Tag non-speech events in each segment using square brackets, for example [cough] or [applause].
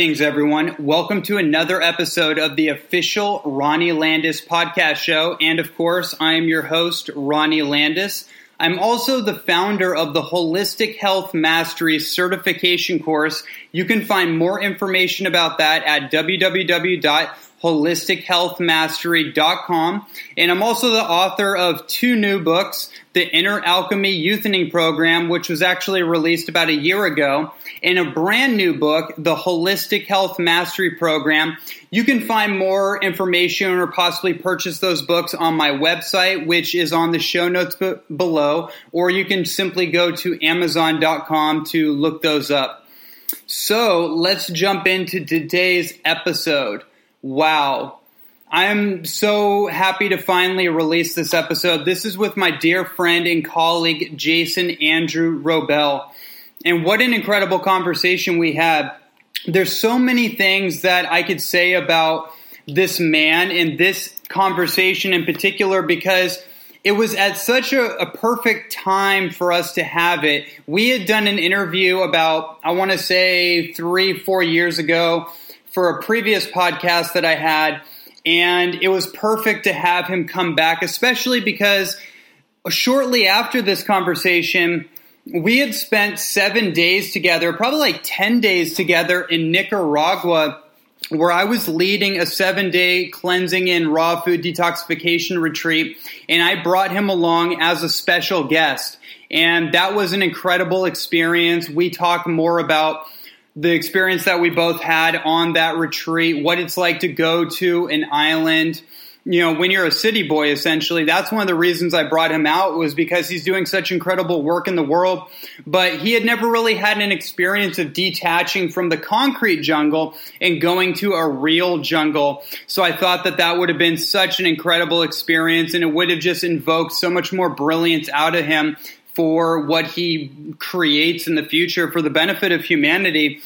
Greetings, everyone. Welcome to another episode of the official Ronnie Landis podcast show. And of course, I am your host, Ronnie Landis. I'm also the founder of the Holistic Health Mastery certification course. You can find more information about that at www holistichealthmastery.com. And I'm also the author of two new books, The Inner Alchemy Youthening Program, which was actually released about a year ago, and a brand new book, The Holistic Health Mastery Program. You can find more information or possibly purchase those books on my website, which is on the show notes b- below, or you can simply go to amazon.com to look those up. So let's jump into today's episode. Wow. I'm so happy to finally release this episode. This is with my dear friend and colleague, Jason Andrew Wrobel. And what an incredible conversation we had. There's so many things that I could say about this man and this conversation in particular because it was at such a, a, perfect time for us to have it. We had done an interview about, I want to say, three, four years ago for a previous podcast that I had, and it was perfect to have him come back, especially because shortly after this conversation, we had spent seven days together, probably like 10 days together in Nicaragua, where I was leading a seven day cleansing and raw food detoxification retreat, and I brought him along as a special guest. And that was an incredible experience. We talk more about the experience that we both had on that retreat, what it's like to go to an island. You know, when you're a city boy, essentially, that's one of the reasons I brought him out was because he's doing such incredible work in the world. But he had never really had an experience of detaching from the concrete jungle and going to a real jungle. So I thought that that would have been such an incredible experience and it would have just invoked so much more brilliance out of him for what he creates in the future for the benefit of humanity.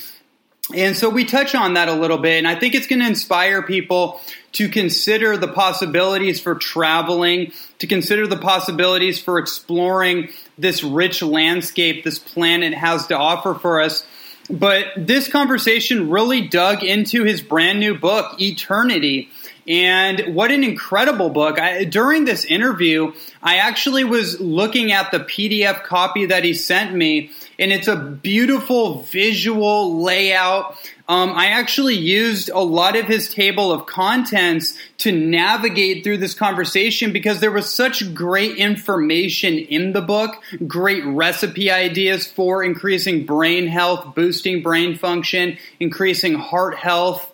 And so we touch on that a little bit, and I think it's going to inspire people to consider the possibilities for traveling, to consider the possibilities for exploring this rich landscape this planet has to offer for us. But this conversation really dug into his brand new book, Eaternity. And what an incredible book. I, during this interview, I actually was looking at the PDF copy that he sent me, and it's a beautiful visual layout. Um, I actually used a lot of his table of contents to navigate through this conversation because there was such great information in the book, great recipe ideas for increasing brain health, boosting brain function, increasing heart health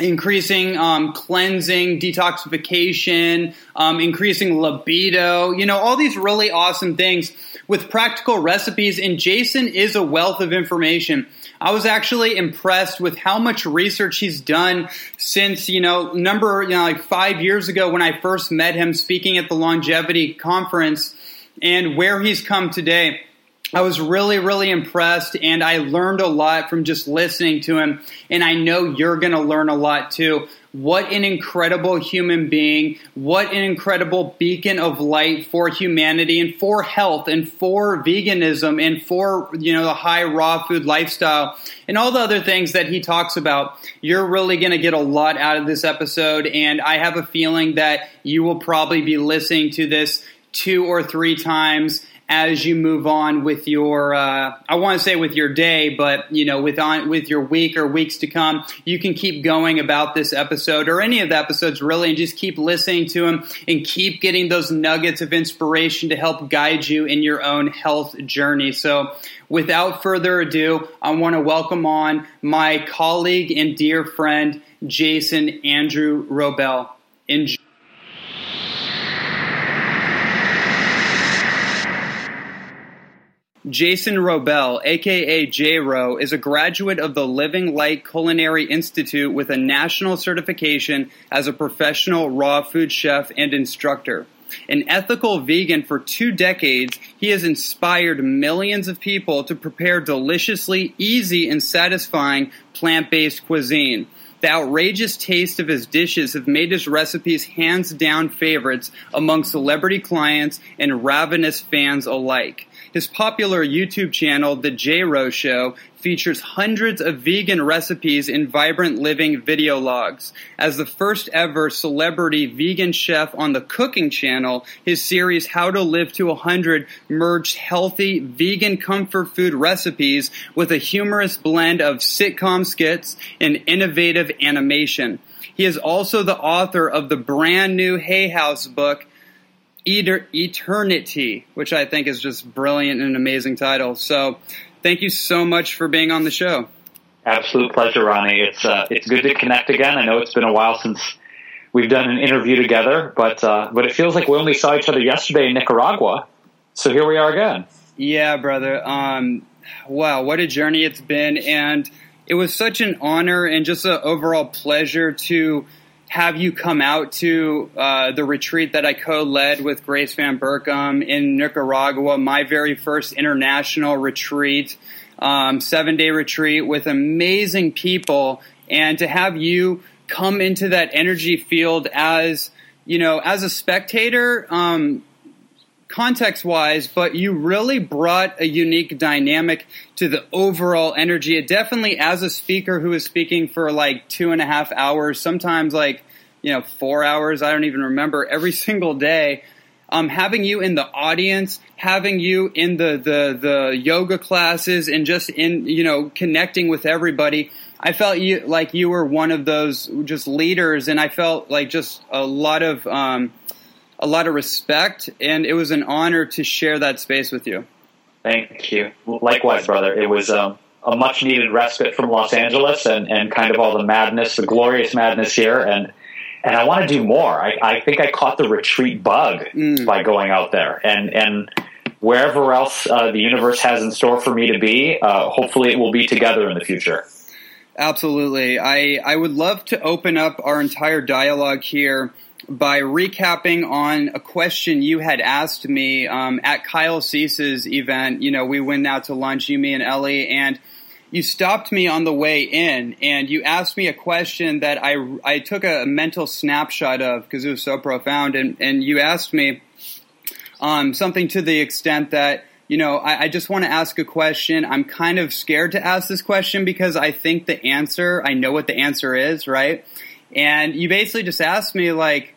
increasing um, cleansing, detoxification, um, increasing libido, you know, all these really awesome things with practical recipes. And Jason is a wealth of information. I was actually impressed with how much research he's done since, you know, number, you know, like five years ago when I first met him speaking at the longevity conference and where he's come today. I was really, really impressed and I learned a lot from just listening to him. And I know you're going to learn a lot too. What an incredible human being. What an incredible beacon of light for humanity and for health and for veganism and for, you know, the high raw food lifestyle and all the other things that he talks about. You're really going to get a lot out of this episode. And I have a feeling that you will probably be listening to this two or three times as you move on with your uh, I want to say with your day, but you know with on with your week or weeks to come, you can keep going about this episode or any of the episodes really, and just keep listening to them and keep getting those nuggets of inspiration to help guide you in your own health journey. So. Without further ado, I want to welcome on my colleague and dear friend, Jason Andrew Wrobel. Enjoy. Jason Wrobel, aka J-Wro, is a graduate of the Living Light Culinary Institute with a national certification as a professional raw food chef and instructor. An ethical vegan for two decades, he has inspired millions of people to prepare deliciously easy and satisfying plant-based cuisine. The outrageous taste of his dishes have made his recipes hands down favorites among celebrity clients and ravenous fans alike. His popular YouTube channel, The J-Wro Show, features hundreds of vegan recipes in vibrant living video logs. As the first ever celebrity vegan chef on the cooking channel, his series How to Live to 100 merged healthy vegan comfort food recipes with a humorous blend of sitcom skits and innovative animation. He is also the author of the brand new Hay House book, Eaternity, which I think is just brilliant and an amazing title. So, thank you so much for being on the show. Absolute pleasure, Ronnie. It's uh, it's good to connect again. I know it's been a while since we've done an interview together, but uh, but it feels like we only saw each other yesterday in Nicaragua. So here we are again. Yeah, brother. Um, wow, what a journey it's been, and it was such an honor and just an overall pleasure to have you come out to uh, the retreat that I co-led with Grace Van Berkom in Nicaragua, my very first international retreat, um, seven-day retreat with amazing people, and to have you come into that energy field as you know as a spectator. Um, context wise, but you really brought a unique dynamic to the overall energy. It definitely, as a speaker who is speaking for like two and a half hours, sometimes like, you know, four hours, I don't even remember, every [laughs] single day. Um, having you in the audience, having you in the, the, the yoga classes and just in, you know, connecting with everybody, I felt you like you were one of those just leaders and I felt like just a lot of, um, a lot of respect, and it was an honor to share that space with you. Thank you. Likewise, brother. It was um, a much needed respite from Los Angeles and, and kind of all the madness, the glorious madness here. And and I want to do more. I, I think I caught the retreat bug mm. by going out there. And, and wherever else uh, the universe has in store for me to be, uh, hopefully it will be together in the future. Absolutely. I, I would love to open up our entire dialogue here by recapping on a question you had asked me um, at Kyle Cease's event. You know, we went out to lunch, you, me, and Ellie, and you stopped me on the way in and you asked me a question that I, I took a mental snapshot of because it was so profound. And, and you asked me um, something to the extent that, you know, I, I just want to ask a question. I'm kind of scared to ask this question because I think the answer, I know what the answer is, right? And you basically just asked me, like,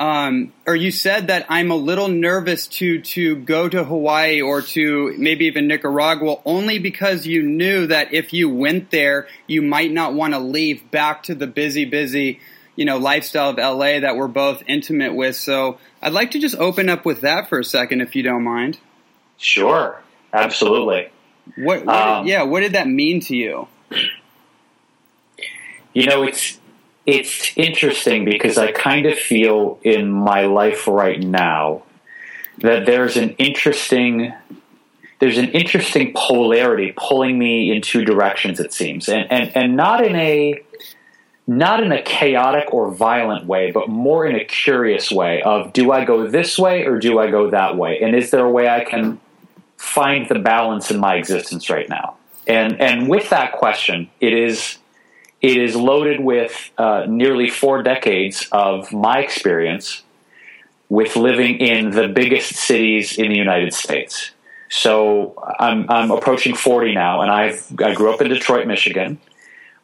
um, or you said that I'm a little nervous to to go to Hawaii or to maybe even Nicaragua only because you knew that if you went there, you might not want to leave back to the busy, busy, you know, lifestyle of LA that we're both intimate with. So I'd like to just open up with that for a second, if you don't mind. Sure, absolutely. What? what um, yeah, what did that mean to you? You know, it's it's interesting because I kind of feel in my life right now that there's an interesting there's an interesting polarity pulling me in two directions it seems. And and, and not in a not in a chaotic or violent way but more in a curious way of do I go this way or do I go that way? And is there a way I can find the balance in my existence right now? And and with that question it is it is loaded with uh, nearly four decades of my experience with living in the biggest cities in the United States. So I'm, I'm approaching 40 now, and I've, I grew up in Detroit, Michigan.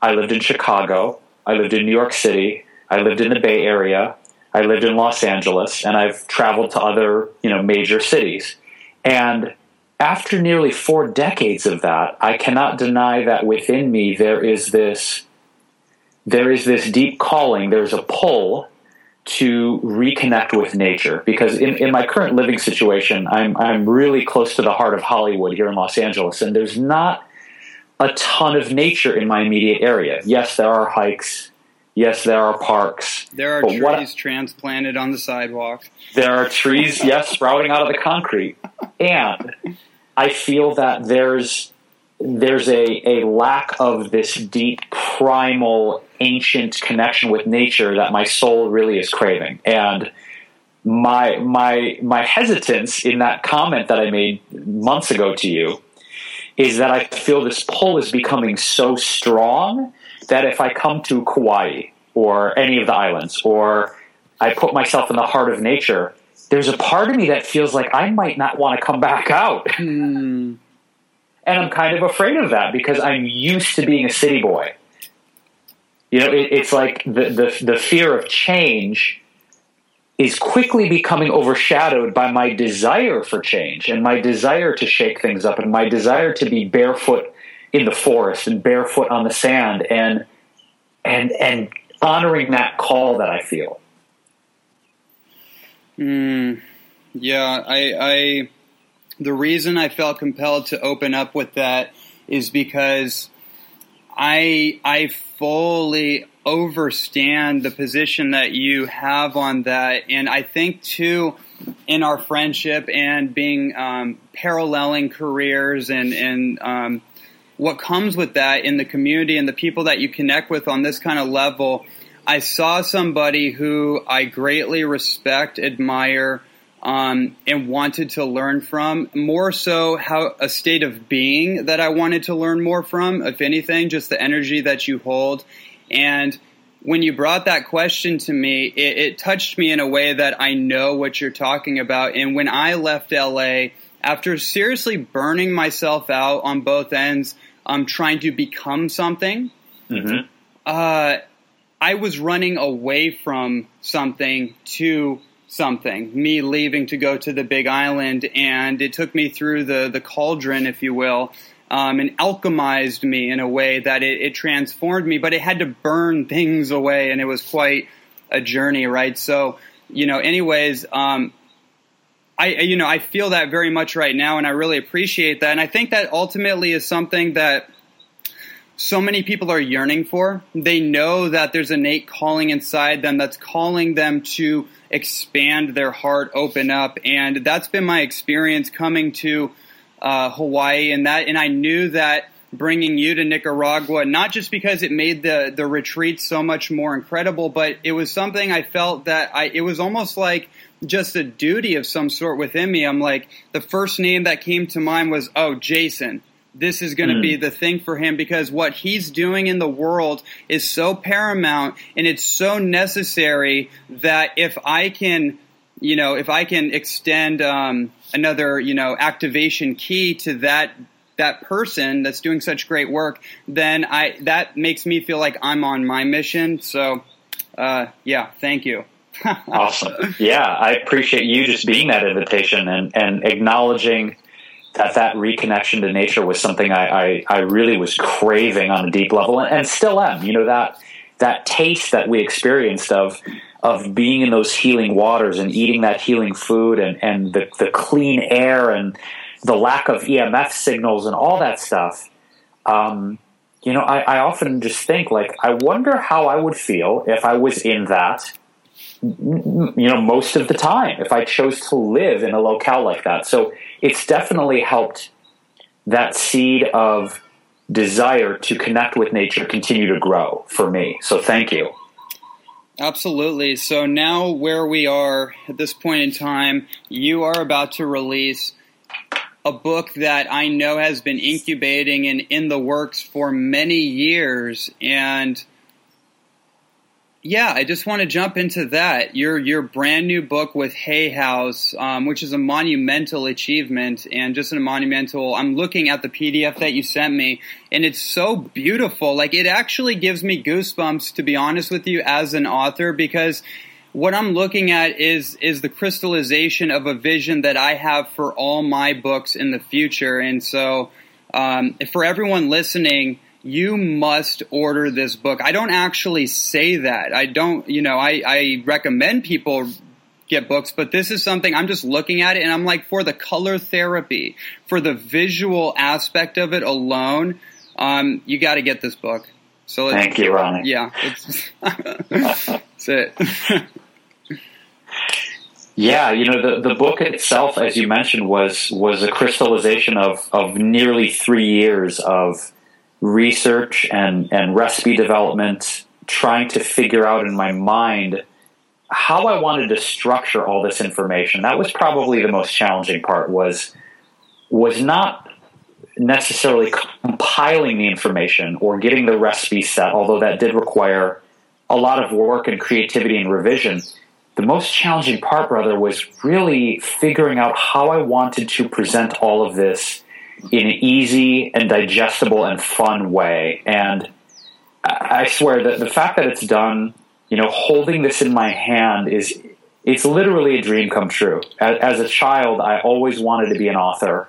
I lived in Chicago. I lived in New York City. I lived in the Bay Area. I lived in Los Angeles, and I've traveled to other you know major cities. And after nearly four decades of that, I cannot deny that within me there is this there is this deep calling, there's a pull to reconnect with nature because in, in my current living situation, I'm, I'm really close to the heart of Hollywood here in Los Angeles, and there's not a ton of nature in my immediate area. Yes, there are hikes. Yes, there are parks. There are trees what, transplanted on the sidewalk. There are trees, [laughs] yes, sprouting out of the concrete. And I feel that there's there's a, a lack of this deep primal ancient connection with nature that my soul really is craving and my my my hesitance in that comment that I made months ago to you is that I feel this pull is becoming so strong that if I come to Kauai or any of the islands or I put myself in the heart of nature, there's a part of me that feels like I might not want to come back out. Hmm. [laughs] and I'm kind of afraid of that because I'm used to being a city boy. You know, it, it's like the, the the fear of change is quickly becoming overshadowed by my desire for change and my desire to shake things up and my desire to be barefoot in the forest and barefoot on the sand and and and honoring that call that I feel. Mm, yeah, I, I the reason I felt compelled to open up with that is because I I fully overstand the position that you have on that, and I think too in our friendship and being um, paralleling careers and and um, what comes with that in the community and the people that you connect with on this kind of level. I saw somebody who I greatly respect, admire, um, and wanted to learn from. More so, how a state of being that I wanted to learn more from. If anything, just the energy that you hold. And when you brought that question to me, it, it touched me in a way that I know what you're talking about. And when I left LA, after seriously burning myself out on both ends, I'm um, trying to become something. Mm-hmm. Uh, I was running away from something to something, me leaving to go to the big island, and it took me through the, the cauldron, if you will, um, and alchemized me in a way that it, it, transformed me, but it had to burn things away, and it was quite a journey, right? So, you know, anyways, um, I, you know, I feel that very much right now, and I really appreciate that, and I think that ultimately is something that so many people are yearning for. They know that there's innate calling inside them that's calling them to expand their heart, open up, and that's been my experience coming to uh, Hawaii. And that, and I knew that bringing you to Nicaragua, not just because it made the the retreat so much more incredible, but it was something I felt that I it was almost like just a duty of some sort within me. I'm like the first name that came to mind was oh Jason this is going to mm. be the thing for him because what he's doing in the world is so paramount and it's so necessary that if I can, you know, if I can extend um, another, you know, activation key to that that person that's doing such great work, then I that makes me feel like I'm on my mission. So, uh, yeah, thank you. [laughs] awesome. Yeah, I appreciate you just being that invitation and, and acknowledging that that reconnection to nature was something I, I, I really was craving on a deep level and, and, still am. You know, that that taste that we experienced of of being in those healing waters and eating that healing food and, and the, the clean air and the lack of EMF signals and all that stuff. Um, you know, I, I often just think like, I wonder how I would feel if I was in that you know, most of the time if I chose to live in a locale like that. So it's definitely helped that seed of desire to connect with nature continue to grow for me. So thank you. Absolutely. So now where we are at this point in time, you are about to release a book that I know has been incubating and in the works for many years and yeah, I just want to jump into that. Your your brand new book with Hay House, um, which is a monumental achievement and just a monumental. I'm looking at the PDF that you sent me, and it's so beautiful. Like it actually gives me goosebumps, to be honest with you, as an author, because what I'm looking at is is the crystallization of a vision that I have for all my books in the future. And so, um, for everyone listening you must order this book. I don't actually say that. I don't, you know, I, I recommend people get books, but this is something I'm just looking at it and I'm like, for the color therapy, for the visual aspect of it alone, um, you got to get this book. So thank you, Ronnie. Yeah, [laughs] that's it. Yeah, you know the the book itself, as you mentioned, was was a crystallization of of nearly three years of research and, and recipe development, trying to figure out in my mind how I wanted to structure all this information. That was probably the most challenging part was was not necessarily compiling the information or getting the recipe set, although that did require a lot of work and creativity and revision. The most challenging part, brother, was really figuring out how I wanted to present all of this in an easy and digestible and fun way. And I swear that the fact that it's done, you know, holding this in my hand is it's literally a dream come true. As, as a child, I always wanted to be an author.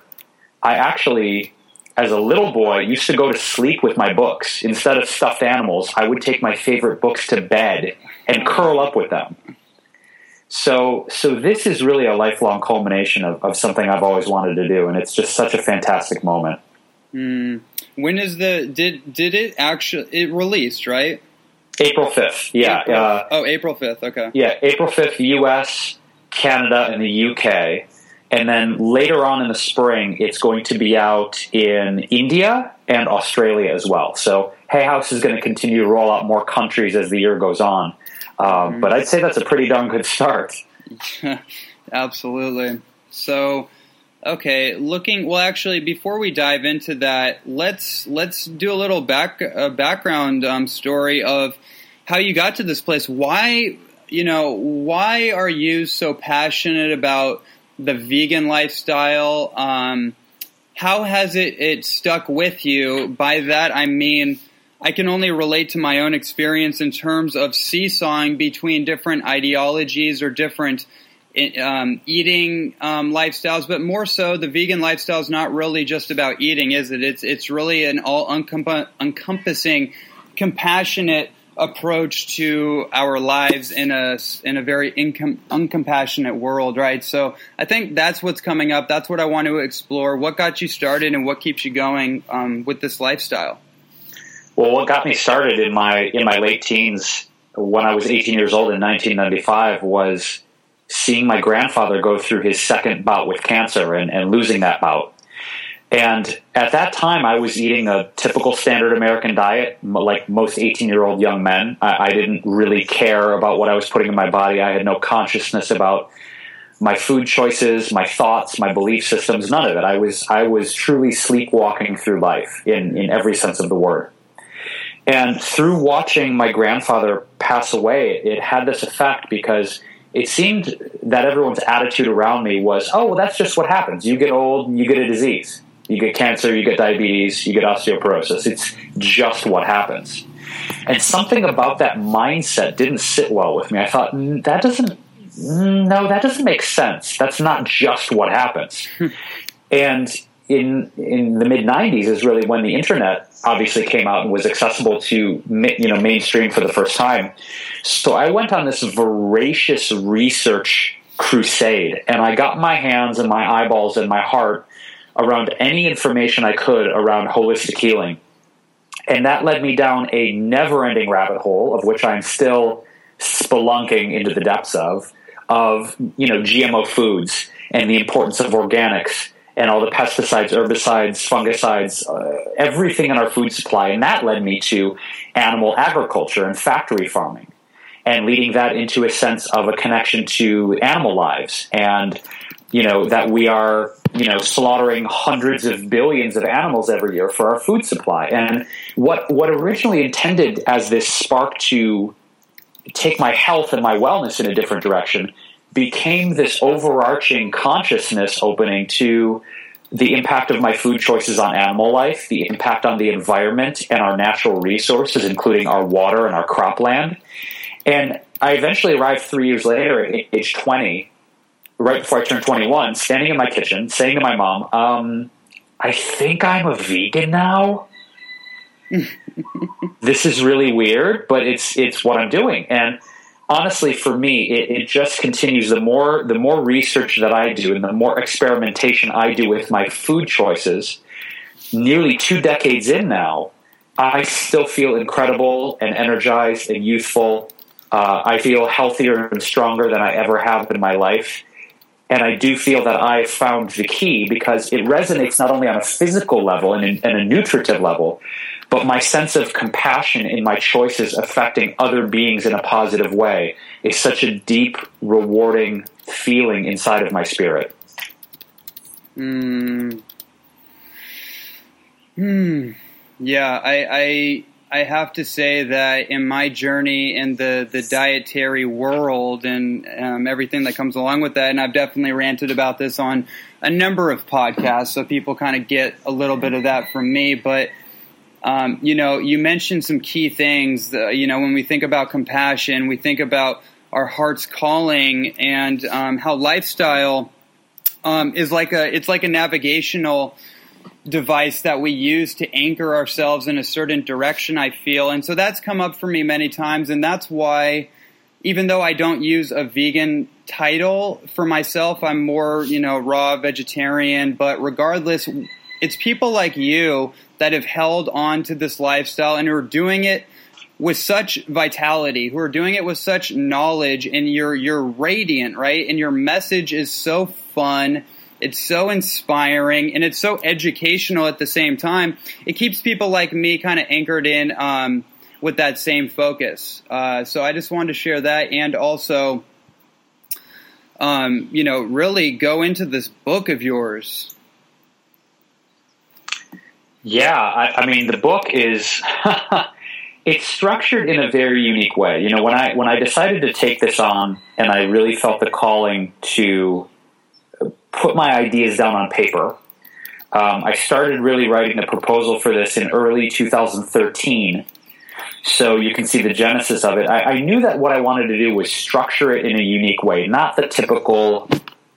I actually as a little boy, used to go to sleep with my books. Instead of stuffed animals, I would take my favorite books to bed and curl up with them. So, so this is really a lifelong culmination of, of something I've always wanted to do, and it's just such a fantastic moment. Mm. When is the did did it actually it released right? April fifth. Yeah. April, uh, oh, April fifth. Okay. Yeah, April fifth, U.S., Canada, and the U.K. And then later on in the spring, it's going to be out in India and Australia as well. So Hay House is going to continue to roll out more countries as the year goes on. Um, but I'd say that's a pretty darn good start. [laughs] Absolutely. So, okay, looking well. Actually, before we dive into that, let's let's do a little back uh, background um, story of how you got to this place. Why, you know, why are you so passionate about the vegan lifestyle. Um, how has it, it stuck with you? By that, I mean, I can only relate to my own experience in terms of seesawing between different ideologies or different um, eating um, lifestyles, but more so, the vegan lifestyle is not really just about eating, is it? It's it's really an all encompassing, compassionate approach to our lives in a in a very incom- uncompassionate world, right? So I think that's what's coming up. That's what I want to explore. What got you started, and what keeps you going um, with this lifestyle? Well, what got me started in my in my late teens, when I was 18 years old in 1995, was seeing my grandfather go through his second bout with cancer and, and losing that bout. And at that time, I was eating a typical standard American diet, like most 18 year old young men. I, I, didn't really care about what I was putting in my body. I had no consciousness about my food choices, my thoughts, my belief systems, none of it. I was, I was truly sleepwalking through life in, in every sense of the word. And through watching my grandfather pass away, it had this effect because it seemed that everyone's attitude around me was, oh, well, that's just what happens. You get old and you get a disease you get cancer, you get diabetes, you get osteoporosis. It's just what happens. And something about that mindset didn't sit well with me. I thought, mm, that doesn't, mm, no, that doesn't make sense. That's not just what happens. and in in the mid 90s is really when the internet obviously came out and was accessible to you know mainstream for the first time. So I went on this voracious research crusade and I got my hands and my eyeballs and my heart around any information I could around holistic healing. And that led me down a never ending rabbit hole of which I'm still spelunking into the depths of, of, you know, GMO foods and the importance of organics and all the pesticides, herbicides, fungicides, uh, everything in our food supply. And that led me to animal agriculture and factory farming and leading that into a sense of a connection to animal lives and you know that we are you know slaughtering hundreds of billions of animals every year for our food supply and what what originally intended as this spark to take my health and my wellness in a different direction became this overarching consciousness opening to the impact of my food choices on animal life, the impact on the environment and our natural resources, including our water and our cropland. And I eventually arrived three years later at age 20 right before I turned 21, standing in my kitchen, saying to my mom, um, I think I'm a vegan now. [laughs] this is really weird, but it's it's what I'm doing. And honestly, for me, it, it, just continues. The more the more research that I do, and the more experimentation I do with my food choices, nearly two decades in now, I still feel incredible and energized and youthful. Uh, I feel healthier and stronger than I ever have in my life. And I do feel that I found the key because it resonates not only on a physical level and, and a nutritive level, but my sense of compassion in my choices affecting other beings in a positive way is such a deep, rewarding feeling inside of my spirit. Hmm. Hmm. Yeah, I, I I have to say that in my journey in the, the dietary world and um, everything that comes along with that, and I've definitely ranted about this on a number of podcasts, so people kind of get a little bit of that from me. But um, you know, you mentioned some key things. Uh, you know, when we think about compassion, we think about our heart's calling and um, how lifestyle um, is like a it's like a navigational device that we use to anchor ourselves in a certain direction. I feel, and so that's come up for me many times, and that's why. Even though I don't use a vegan title for myself, I'm more, you know, raw vegetarian. But regardless, it's people like you that have held on to this lifestyle and are doing it with such vitality, who are doing it with such knowledge, and you're you're radiant, right? And your message is so fun, it's so inspiring, and it's so educational at the same time. It keeps people like me kind of anchored in um, with that same focus. Uh, so I just wanted to share that, and also, um, you know, really go into this book of yours. Yeah, I, I mean, the book is. [laughs] it's structured in a very unique way. You know, when I when I decided to take this on, and I really felt the calling to put my ideas down on paper, um, I started really writing the proposal for this in early 2013. So you can see the genesis of it. I, I knew that what I wanted to do was structure it in a unique way, not the typical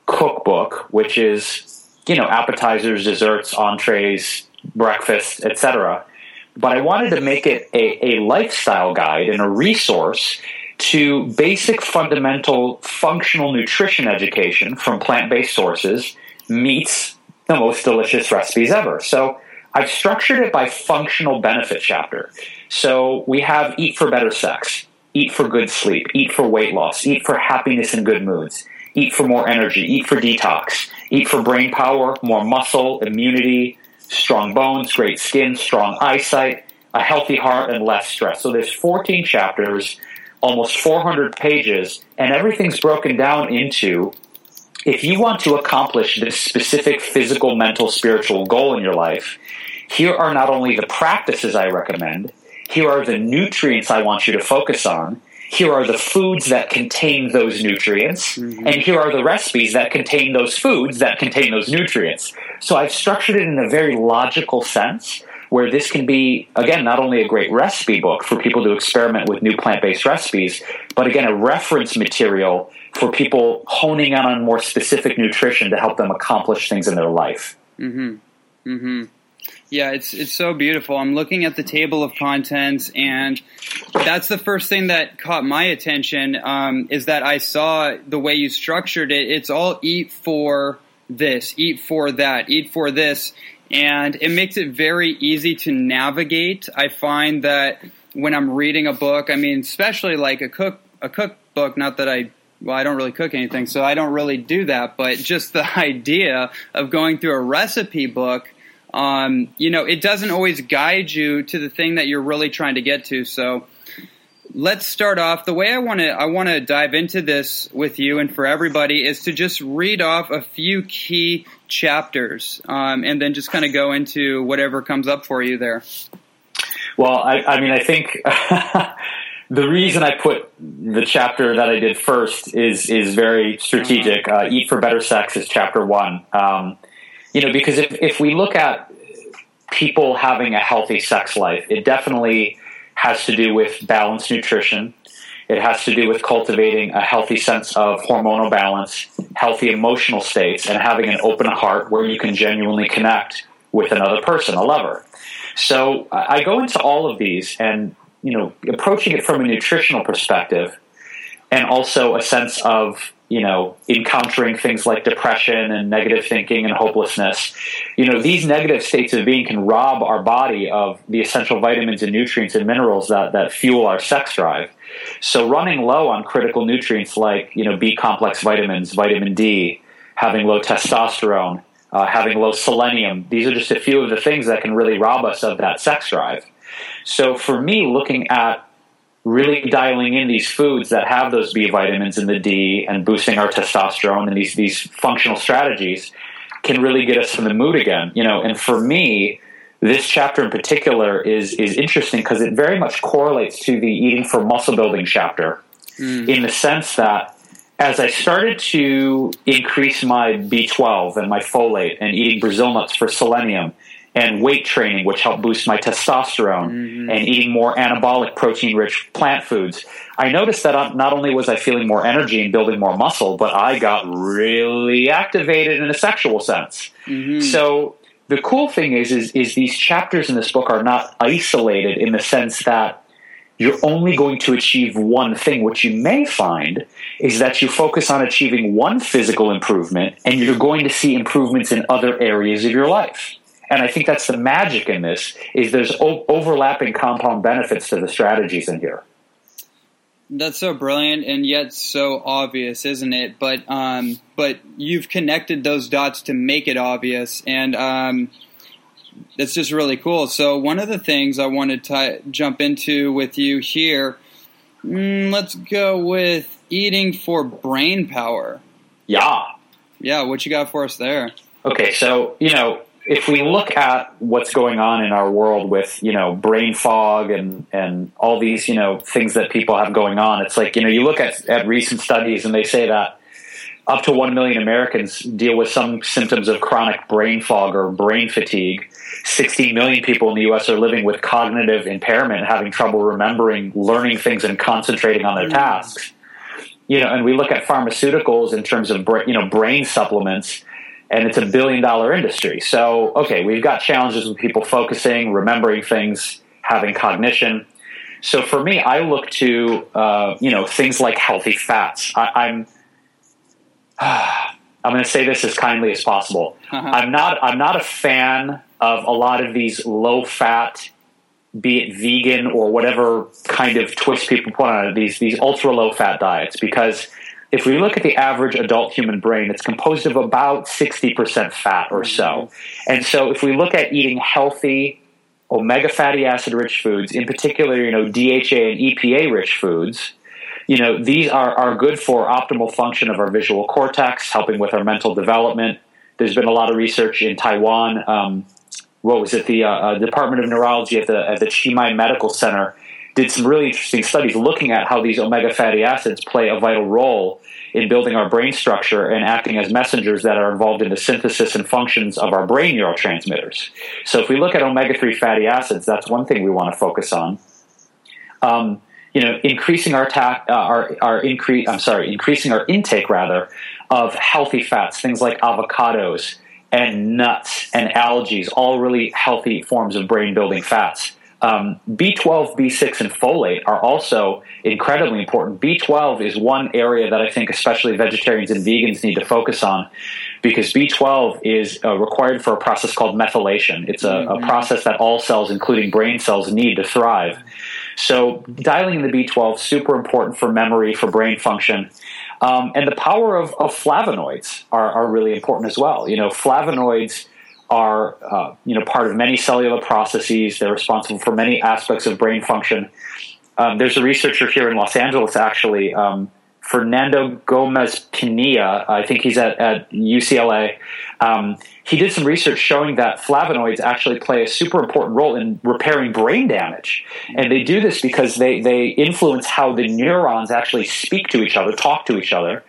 cookbook, which is you know appetizers, desserts, entrees, breakfast, etc but I wanted to make it a, a lifestyle guide and a resource to basic fundamental functional nutrition education from plant based sources meets the most delicious recipes ever. So I've structured it by functional benefit chapter. So we have eat for better sex, eat for good sleep, eat for weight loss, eat for happiness and good moods, eat for more energy, eat for detox, eat for brain power, more muscle, immunity, strong bones, great skin, strong eyesight, a healthy heart, and less stress. So there's 14 chapters, almost 400 pages, and everything's broken down into if you want to accomplish this specific physical, mental, spiritual goal in your life, here are not only the practices I recommend, here are the nutrients I want you to focus on, here are the foods that contain those nutrients, mm-hmm. and here are the recipes that contain those foods that contain those nutrients. So I've structured it in a very logical sense where this can be, again, not only a great recipe book for people to experiment with new plant based recipes, but again, a reference material for people honing in on more specific nutrition to help them accomplish things in their life. Mm-hmm. Mm-hmm. Yeah, it's it's so beautiful. I'm looking at the table of contents, and that's the first thing that caught my attention. Um, is that I saw the way you structured it. It's all eat for this, eat for that, eat for this, and it makes it very easy to navigate. I find that when I'm reading a book, I mean, especially like a cook a cookbook. Not that I well, I don't really cook anything, so I don't really do that. But just the [laughs] idea of going through a recipe book um, you know, it doesn't always guide you to the thing that you're really trying to get to. So let's start off. The way I want to I want to dive into this with you and for everybody is to just read off a few key chapters, um, and then just kind of go into whatever comes up for you there. Well, I, I mean, I think. [laughs] the reason I put the chapter that I did first is is very strategic. Uh-huh. Uh, Eat for Better Sex is chapter one. Um, you know, because if, if we look at people having a healthy sex life, it definitely has to do with balanced nutrition. It has to do with cultivating a healthy sense of hormonal balance, healthy emotional states, and having an open heart where you can genuinely connect with another person, a lover. So I go into all of these and, you know, approaching it from a nutritional perspective and also a sense of you know, encountering things like depression and negative thinking and hopelessness. You know, these negative states of being can rob our body of the essential vitamins and nutrients and minerals that, that fuel our sex drive. So running low on critical nutrients like, you know, B complex vitamins, vitamin D, having low testosterone, uh, having low selenium, these are just a few of the things that can really rob us of that sex drive. So for me, looking at really dialing in these foods that have those B vitamins and the D and boosting our testosterone and these these functional strategies can really get us in the mood again. You know, and for me, this chapter in particular is is interesting because it very much correlates to the eating for muscle building chapter mm. in the sense that as I started to increase my B12 and my folate and eating Brazil nuts for selenium and weight training, which helped boost my testosterone, mm-hmm. and eating more anabolic protein rich plant foods, I noticed that not only was I feeling more energy and building more muscle, but I got really activated in a sexual sense. Mm-hmm. So the cool thing is, is, is these chapters in this book are not isolated in the sense that you're only going to achieve one thing. What you may find is that you focus on achieving one physical improvement and you're going to see improvements in other areas of your life. And I think that's the magic in this is there's o- overlapping compound benefits to the strategies in here. That's so brilliant and yet so obvious, isn't it? But um, but you've connected those dots to make it obvious, and um, that's just really cool. So one of the things I wanted to jump into with you here, mm, let's go with eating for brain power. Yeah. Yeah. What you got for us there? Okay, so you know if we look at what's going on in our world with you know brain fog and and all these you know things that people have going on, it's like you know you look at at recent studies and they say that up to 1 million Americans deal with some symptoms of chronic brain fog or brain fatigue. 16 million people in the US are living with cognitive impairment, having trouble remembering, learning things, and concentrating on their mm. tasks. You know, and we look at pharmaceuticals in terms of you know brain supplements and it's a billion dollar industry. So, okay, we've got challenges with people focusing, remembering things, having cognition. So for me, I look to uh, you know things like healthy fats. I, am I'm, [sighs] I'm going to say this as kindly as possible. Uh-huh. I'm not I'm not a fan of a lot of these low fat, be it vegan or whatever kind of twist people put on it, these these ultra low fat diets because if we look at the average adult human brain, it's composed of about 60% fat or so. And so if we look at eating healthy, omega fatty acid rich foods, in particular, you know, DHA and EPA rich foods, you know, these are, are good for optimal function of our visual cortex, helping with our mental development. There's been a lot of research in Taiwan. Um, what was it? The uh, uh, Department of Neurology at the, at the Chi Mei Medical Center did some really interesting studies looking at how these omega fatty acids play a vital role in building our brain structure and acting as messengers that are involved in the synthesis and functions of our brain neurotransmitters. So if we look at omega 3 fatty acids, that's one thing we want to focus on. Um, you know, increasing our, ta- uh, our, our increase, I'm sorry, increasing our intake rather of healthy fats, things like avocados and nuts and algae, all really healthy forms of brain building fats. Um, B12, B6, and folate are also incredibly important. B12 is one area that I think especially vegetarians and vegans need to focus on because B12 is uh, required for a process called methylation. It's a, mm-hmm. a, process that all cells, including brain cells, need to thrive. So dialing in the B12 super important for memory, for brain function. Um, and the power of, of flavonoids are, are really important as well. You know, flavonoids are uh, you know part of many cellular processes. They're responsible for many aspects of brain function. Um, there's a researcher here in Los Angeles, actually, um, Fernando Gomez Pinilla. I think he's at, at UCLA. Um, he did some research showing that flavonoids actually play a super important role in repairing brain damage, and they do this because they they influence how the neurons actually speak to each other, talk to each other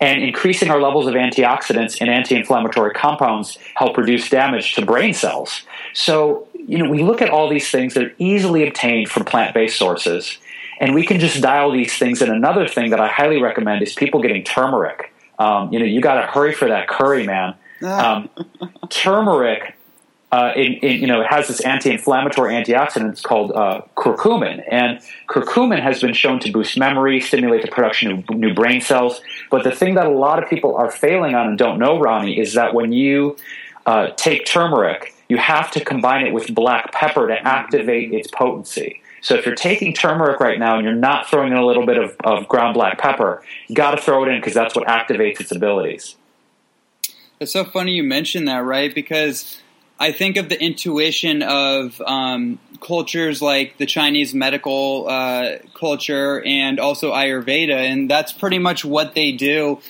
and increasing our levels of antioxidants and anti-inflammatory compounds help reduce damage to brain cells. So, you know, we look at all these things that are easily obtained from plant-based sources, and we can just dial these things. And another thing that I highly recommend is people getting turmeric. Um, you know, you got to hurry for that curry, man. Um, turmeric uh, it, you know, it has this anti-inflammatory antioxidant called uh, curcumin, and curcumin has been shown to boost memory, stimulate the production of new brain cells. But the thing that a lot of people are failing on and don't know, Ronnie, is that when you uh, take turmeric, you have to combine it with black pepper to activate its potency. So if you're taking turmeric right now and you're not throwing in a little bit of, of ground black pepper, you got to throw it in because that's what activates its abilities. It's so funny you mentioned that, right? Because I think of the intuition of um, cultures like the Chinese medical uh, culture and also Ayurveda, and that's pretty much what they do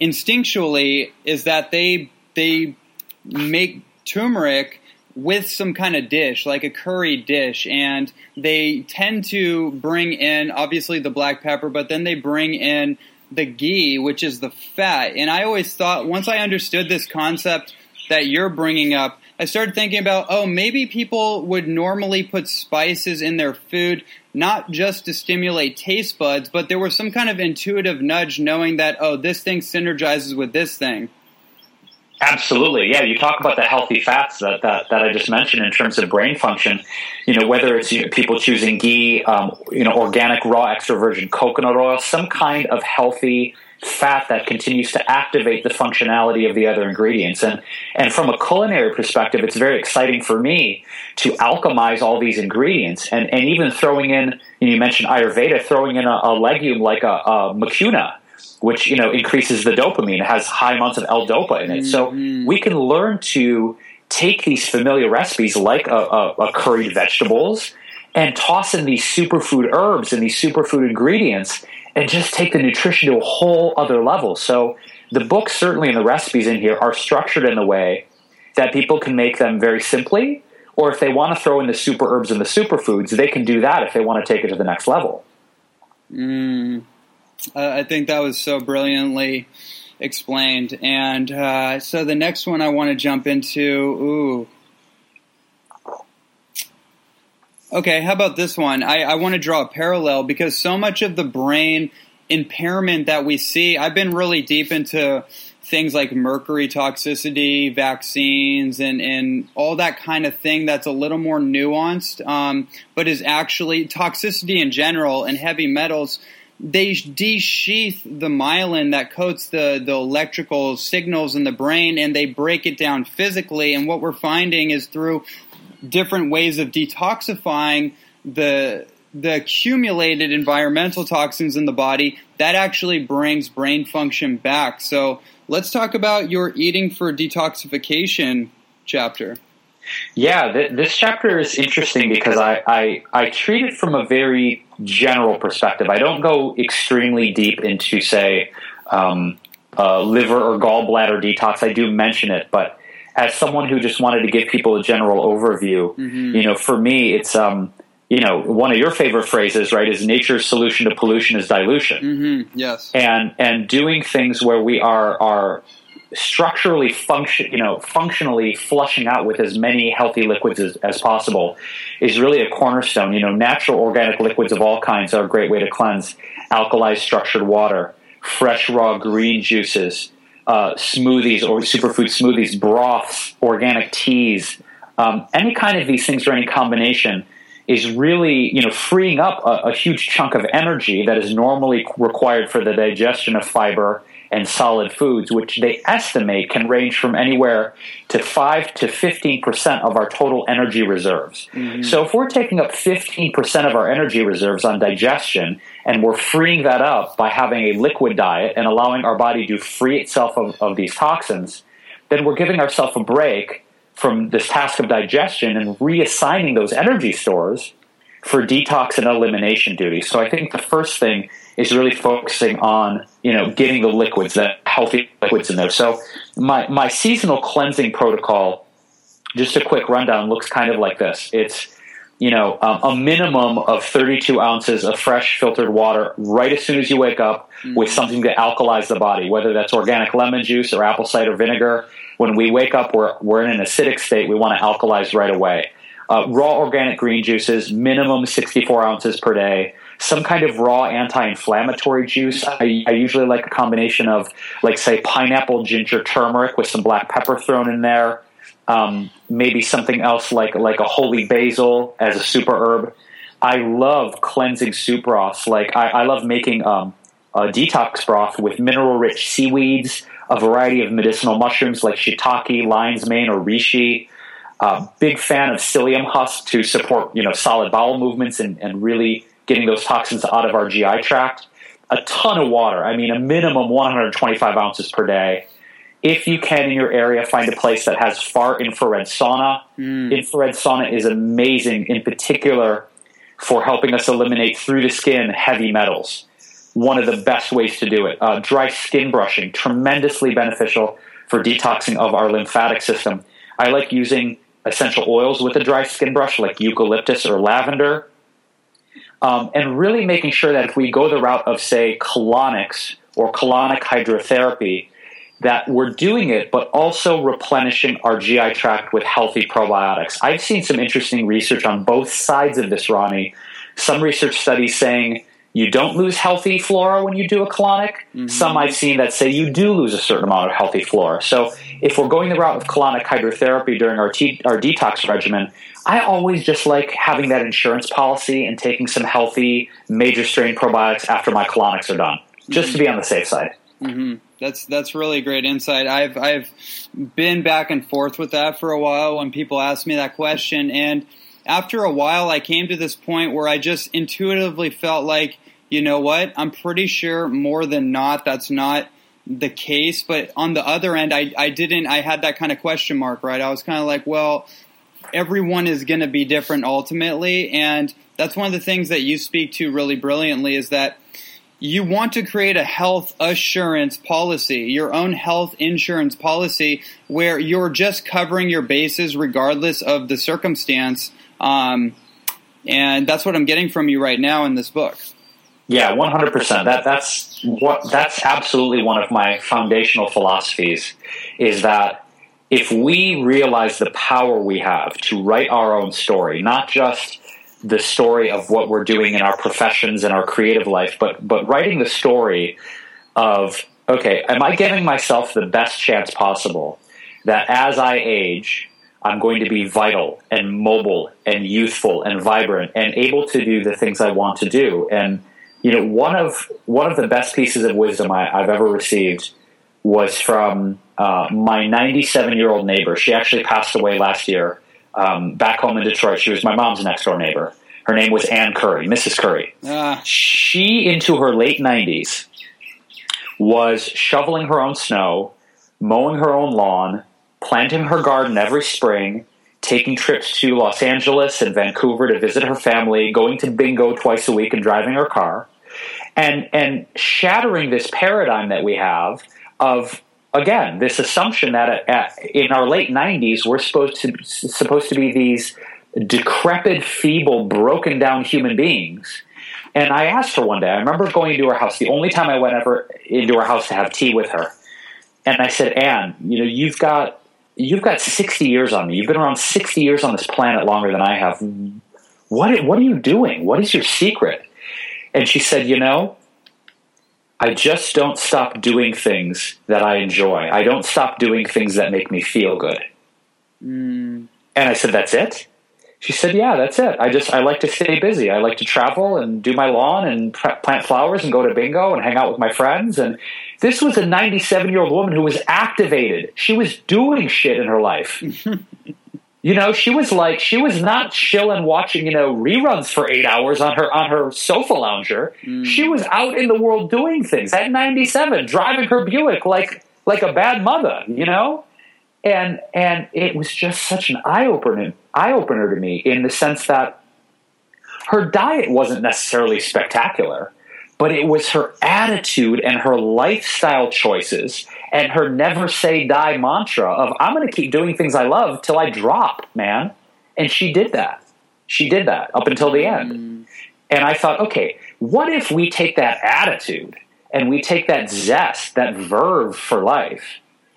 instinctually. Is that they they make turmeric with some kind of dish, like a curry dish, and they tend to bring in obviously the black pepper, but then they bring in the ghee, which is the fat. And I always thought once I understood this concept that you're bringing up, I started thinking about, oh, maybe people would normally put spices in their food, not just to stimulate taste buds, but there was some kind of intuitive nudge knowing that, oh, this thing synergizes with this thing. Absolutely, yeah. You talk about the healthy fats that, that, that I just mentioned in terms of brain function. You know, whether it's you know, people choosing ghee, um, you know, organic raw extra virgin coconut oil, some kind of healthy fat that continues to activate the functionality of the other ingredients. And and from a culinary perspective, it's very exciting for me to alchemize all these ingredients and, and even throwing in. You, know, you mentioned Ayurveda, throwing in a, a legume like a, a mucuna which you know increases the dopamine. Has high amounts of L-dopa in it. Mm-hmm. So we can learn to take these familiar recipes like a, a, a, curried vegetables and toss in these superfood herbs and these superfood ingredients and just take the nutrition to a whole other level. So the books certainly and the recipes in here are structured in a way that people can make them very simply or if they want to throw in the super herbs and the superfoods, they can do that if they want to take it to the next level. Mm. I think that was so brilliantly explained. And uh, so the next one I want to jump into, ooh. Okay, how about this one? I, I want to draw a parallel because so much of the brain impairment that we see, I've been really deep into things like mercury toxicity, vaccines, and, and all that kind of thing that's a little more nuanced, um, but is actually toxicity in general and heavy metals they desheath the myelin that coats the, the electrical signals in the brain and they break it down physically. And what we're finding is through different ways of detoxifying the the accumulated environmental toxins in the body that actually brings brain function back. So let's talk about your eating for detoxification chapter. Yeah, th- this chapter is interesting because I, I, I treat it from a very general perspective. I don't go extremely deep into, say, um, uh, liver or gallbladder detox. I do mention it, but as someone who just wanted to give people a general overview, mm-hmm. you know, for me, it's um, you know, one of your favorite phrases, right, is nature's solution to pollution is dilution. Mm-hmm. Yes, and and doing things where we are are structurally function, you know, functionally flushing out with as many healthy liquids as, as, possible is really a cornerstone. You know, natural organic liquids of all kinds are a great way to cleanse. Alkalized structured water, fresh raw green juices, uh, smoothies or superfood smoothies, broths, organic teas, um, any kind of these things or any combination is really, you know, freeing up a, a huge chunk of energy that is normally required for the digestion of fiber and solid foods, which they estimate can range from anywhere to 5 to 15% of our total energy reserves. Mm-hmm. So if we're taking up 15% of our energy reserves on digestion and we're freeing that up by having a liquid diet and allowing our body to free itself of, of these toxins, then we're giving ourselves a break from this task of digestion and reassigning those energy stores for detox and elimination duties. So I think the first thing is really focusing on you know getting the liquids, the healthy liquids in there. So my my seasonal cleansing protocol, just a quick rundown, looks kind of like this. It's you know um, a minimum of 32 ounces of fresh filtered water right as soon as you wake up mm-hmm. with something to alkalize the body, whether that's organic lemon juice or apple cider vinegar. When we wake up, we're we're in an acidic state. We want to alkalize right away. Uh, raw organic green juices, minimum 64 ounces per day some kind of raw anti-inflammatory juice. I, I, usually like a combination of, like, say, pineapple, ginger, turmeric with some black pepper thrown in there. Um, maybe something else like like a holy basil as a super herb. I love cleansing soup broths. Like I, I love making um, a detox broth with mineral-rich seaweeds, a variety of medicinal mushrooms like shiitake, lion's mane, or reishi. Uh, big fan of psyllium husk to support you know solid bowel movements and, and really getting those toxins out of our GI tract. A ton of water. I mean, a minimum 125 ounces per day. If you can in your area, find a place that has far infrared sauna. Mm. Infrared sauna is amazing, in particular for helping us eliminate through the skin heavy metals. One of the best ways to do it. Uh, dry skin brushing, tremendously beneficial for detoxing of our lymphatic system. I like using essential oils with a dry skin brush, like eucalyptus or lavender. Um, and really making sure that if we go the route of, say, colonics or colonic hydrotherapy, that we're doing it, but also replenishing our GI tract with healthy probiotics. I've seen some interesting research on both sides of this, Ronnie. Some research studies saying you don't lose healthy flora when you do a colonic. Mm-hmm. Some I've seen that say you do lose a certain amount of healthy flora. So if we're going the route of colonic hydrotherapy during our, te- our detox regimen, I always just like having that insurance policy and taking some healthy major strain probiotics after my colonics are done, just mm-hmm. to be on the safe side. Mm-hmm. That's that's really great insight. I've I've been back and forth with that for a while when people ask me that question, and after a while, I came to this point where I just intuitively felt like, you know what, I'm pretty sure more than not that's not the case. But on the other end, I I didn't. I had that kind of question mark, right? I was kind of like, well, everyone is going to be different ultimately, and that's one of the things that you speak to really brilliantly is that you want to create a health assurance policy, your own health insurance policy, where you're just covering your bases regardless of the circumstance. Um, and that's what I'm getting from you right now in this book. Yeah, 100%. That, that's what, that's absolutely one of my foundational philosophies is that if we realize the power we have to write our own story, not just the story of what we're doing in our professions and our creative life, but but writing the story of okay, am I giving myself the best chance possible that as I age, I'm going to be vital and mobile and youthful and vibrant and able to do the things I want to do. And you know, one of one of the best pieces of wisdom I, have ever received was from uh, my 97 year old neighbor. She actually passed away last year um, back home in Detroit. She was my mom's next door neighbor. Her name was Ann Curry, Mrs. Curry. Uh. She, into her late 90s, was shoveling her own snow, mowing her own lawn, planting her garden every spring, taking trips to Los Angeles and Vancouver to visit her family, going to bingo twice a week and driving her car, and and shattering this paradigm that we have of again, this assumption that at, in our late 90s, we're supposed to supposed to be these decrepit, feeble, broken down human beings. And I asked her one day. I remember going into her house. The only time I went ever into her house to have tea with her, and I said, "Anne, you know, you've got you've got 60 years on me. You've been around 60 years on this planet longer than I have. What what are you doing? What is your secret?" And she said, "You know, I just don't stop doing things that I enjoy. I don't stop doing things that make me feel good. Mm. And I said, That's it? She said, Yeah, that's it. I just, I like to stay busy. I like to travel and do my lawn and plant flowers and go to bingo and hang out with my friends. And this was a 97 year old woman who was activated. She was doing shit in her life. [laughs] You know, she was like she was not chilling watching, you know, reruns for eight hours on her on her sofa lounger. Mm. She was out in the world doing things at ninety seven, driving her Buick like like a bad mother, you know? And and it was just such an eye opener eye opener to me in the sense that her diet wasn't necessarily spectacular but it was her attitude and her lifestyle choices and her never say die mantra of I'm going to keep doing things I love till I drop, man. And she did that. She did that up until the end. Mm. And I thought, okay, what if we take that attitude and we take that zest, that verve for life,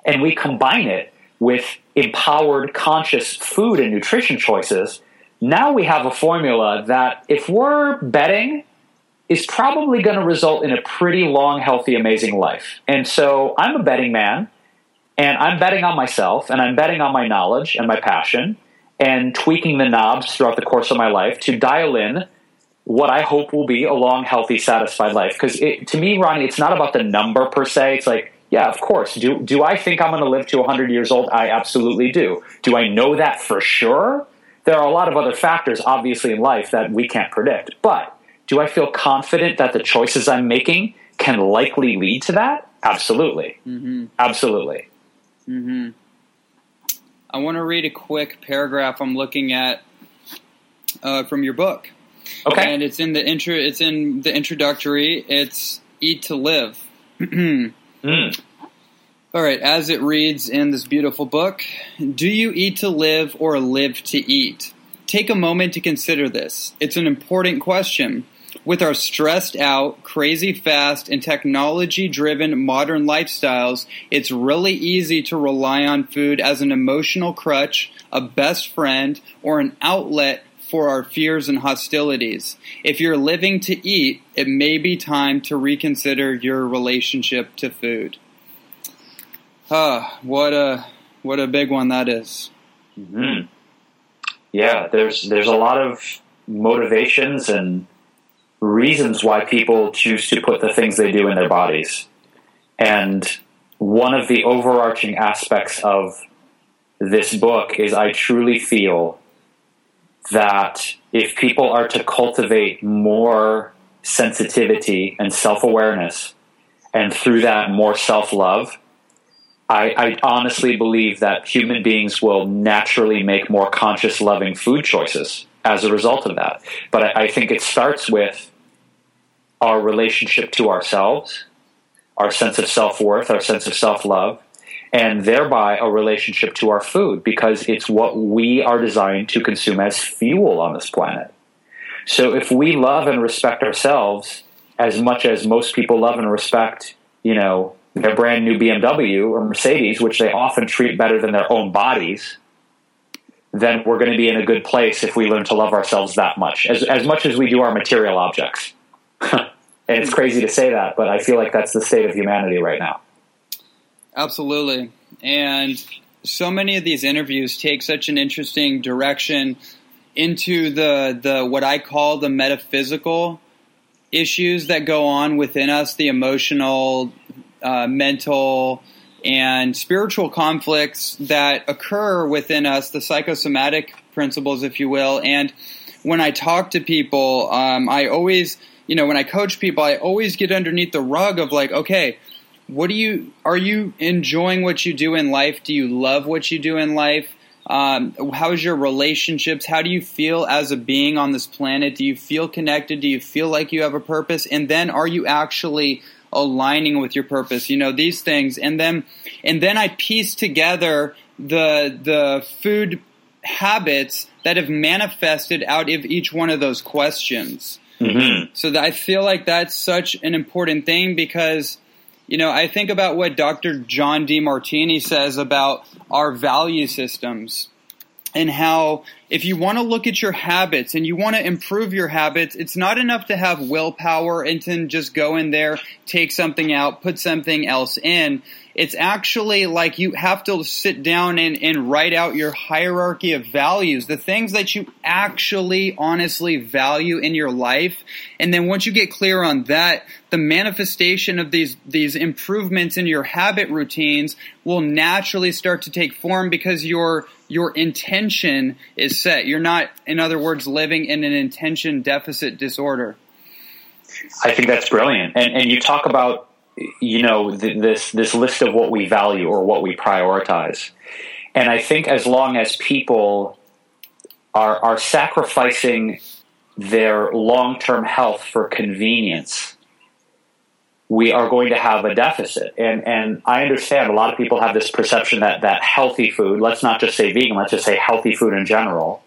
and we combine it with empowered, conscious food and nutrition choices? Now we have a formula that if we're betting is probably going to result in a pretty long, healthy, amazing life. And so I'm a betting man, and I'm betting on myself, and I'm betting on my knowledge and my passion, and tweaking the knobs throughout the course of my life to dial in what I hope will be a long, healthy, satisfied life. Because to me, Ronnie, it's not about the number per se. It's like, yeah, of course. Do do I think I'm going to live to 100 years old? I absolutely do. Do I know that for sure? There are a lot of other factors, obviously, in life that we can't predict, but do I feel confident that the choices I'm making can likely lead to that? Absolutely. Mm-hmm. Absolutely. Mm-hmm. I want to read a quick paragraph I'm looking at uh, from your book. Okay. And it's in the intro. It's in the introductory. It's "Eat to Live." [clears throat] mm. All right, as it reads in this beautiful book, do you eat to live or live to eat? Take a moment to consider this. It's an important question. With our stressed out, crazy fast, and technology driven modern lifestyles, it's really easy to rely on food as an emotional crutch, a best friend, or an outlet for our fears and hostilities. If you're living to eat, it may be time to reconsider your relationship to food. Ah, what a what a big one that is. Mm-hmm. Yeah, there's there's a lot of motivations and reasons why people choose to put the things they do in their bodies. And one of the overarching aspects of this book is I truly feel that if people are to cultivate more sensitivity and self awareness, and through that more self love, I, I, honestly believe that human beings will naturally make more conscious, loving food choices as a result of that. But I, I think it starts with our relationship to ourselves, our sense of self worth, our sense of self love, and thereby a relationship to our food because it's what we are designed to consume as fuel on this planet. So if we love and respect ourselves as much as most people love and respect, you know, their brand new BMW or Mercedes, which they often treat better than their own bodies, then we're going to be in a good place if we learn to love ourselves that much, as, as much as we do our material objects. [laughs] and it's crazy to say that, but I feel like that's the state of humanity right now. Absolutely. And so many of these interviews take such an interesting direction into the the what I call the metaphysical issues that go on within us, the emotional, uh, mental, and spiritual conflicts that occur within us, the psychosomatic principles, if you will. And when I talk to people, um, I always, you know, when I coach people, I always get underneath the rug of like, okay, what do you are you enjoying what you do in life? Do you love what you do in life? Um, how's your relationships? How do you feel as a being on this planet? Do you feel connected? Do you feel like you have a purpose? And then are you actually aligning with your purpose? You know these things, and then and then I piece together the the food habits that have manifested out of each one of those questions. Mm-hmm. So I feel like that's such an important thing because you know, I think about what Dr. John Demartini says about our value systems and how if you want to look at your habits and you want to improve your habits, it's not enough to have willpower and to just go in there, take something out, put something else in. It's actually like you have to sit down and, and write out your hierarchy of values, the things that you actually honestly value in your life. And then once you get clear on that, the manifestation of these, these improvements in your habit routines will naturally start to take form because your, your intention is set. You're not, in other words, living in an intention deficit disorder. I think that's brilliant. And, and you talk about you know th- this this list of what we value or what we prioritize. And i think as long as people are are sacrificing their long-term health for convenience we are going to have a deficit. And and i understand a lot of people have this perception that that healthy food let's not just say vegan let's just say healthy food in general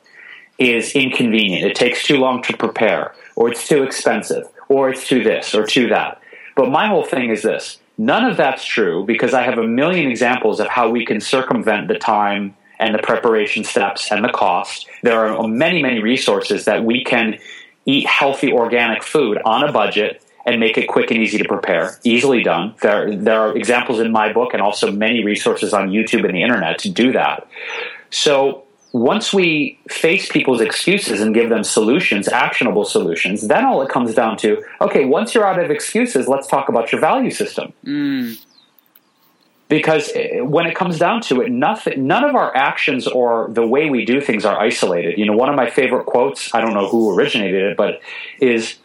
is inconvenient. It takes too long to prepare or it's too expensive or it's too this or too that but my whole thing is this none of that's true because I have a million examples of how we can circumvent the time and the preparation steps and the cost. There are many, many resources that we can eat healthy organic food on a budget and make it quick and easy to prepare. Easily done. There, there are examples in my book and also many resources on YouTube and the internet to do that. So once we face people's excuses and give them solutions, actionable solutions, then all it comes down to okay, once you're out of excuses, let's talk about your value system. Mm. Because eh, when it comes down to it, nothing, none of our actions or the way we do things are isolated. You know, one of my favorite quotes, I don't know who originated it, but is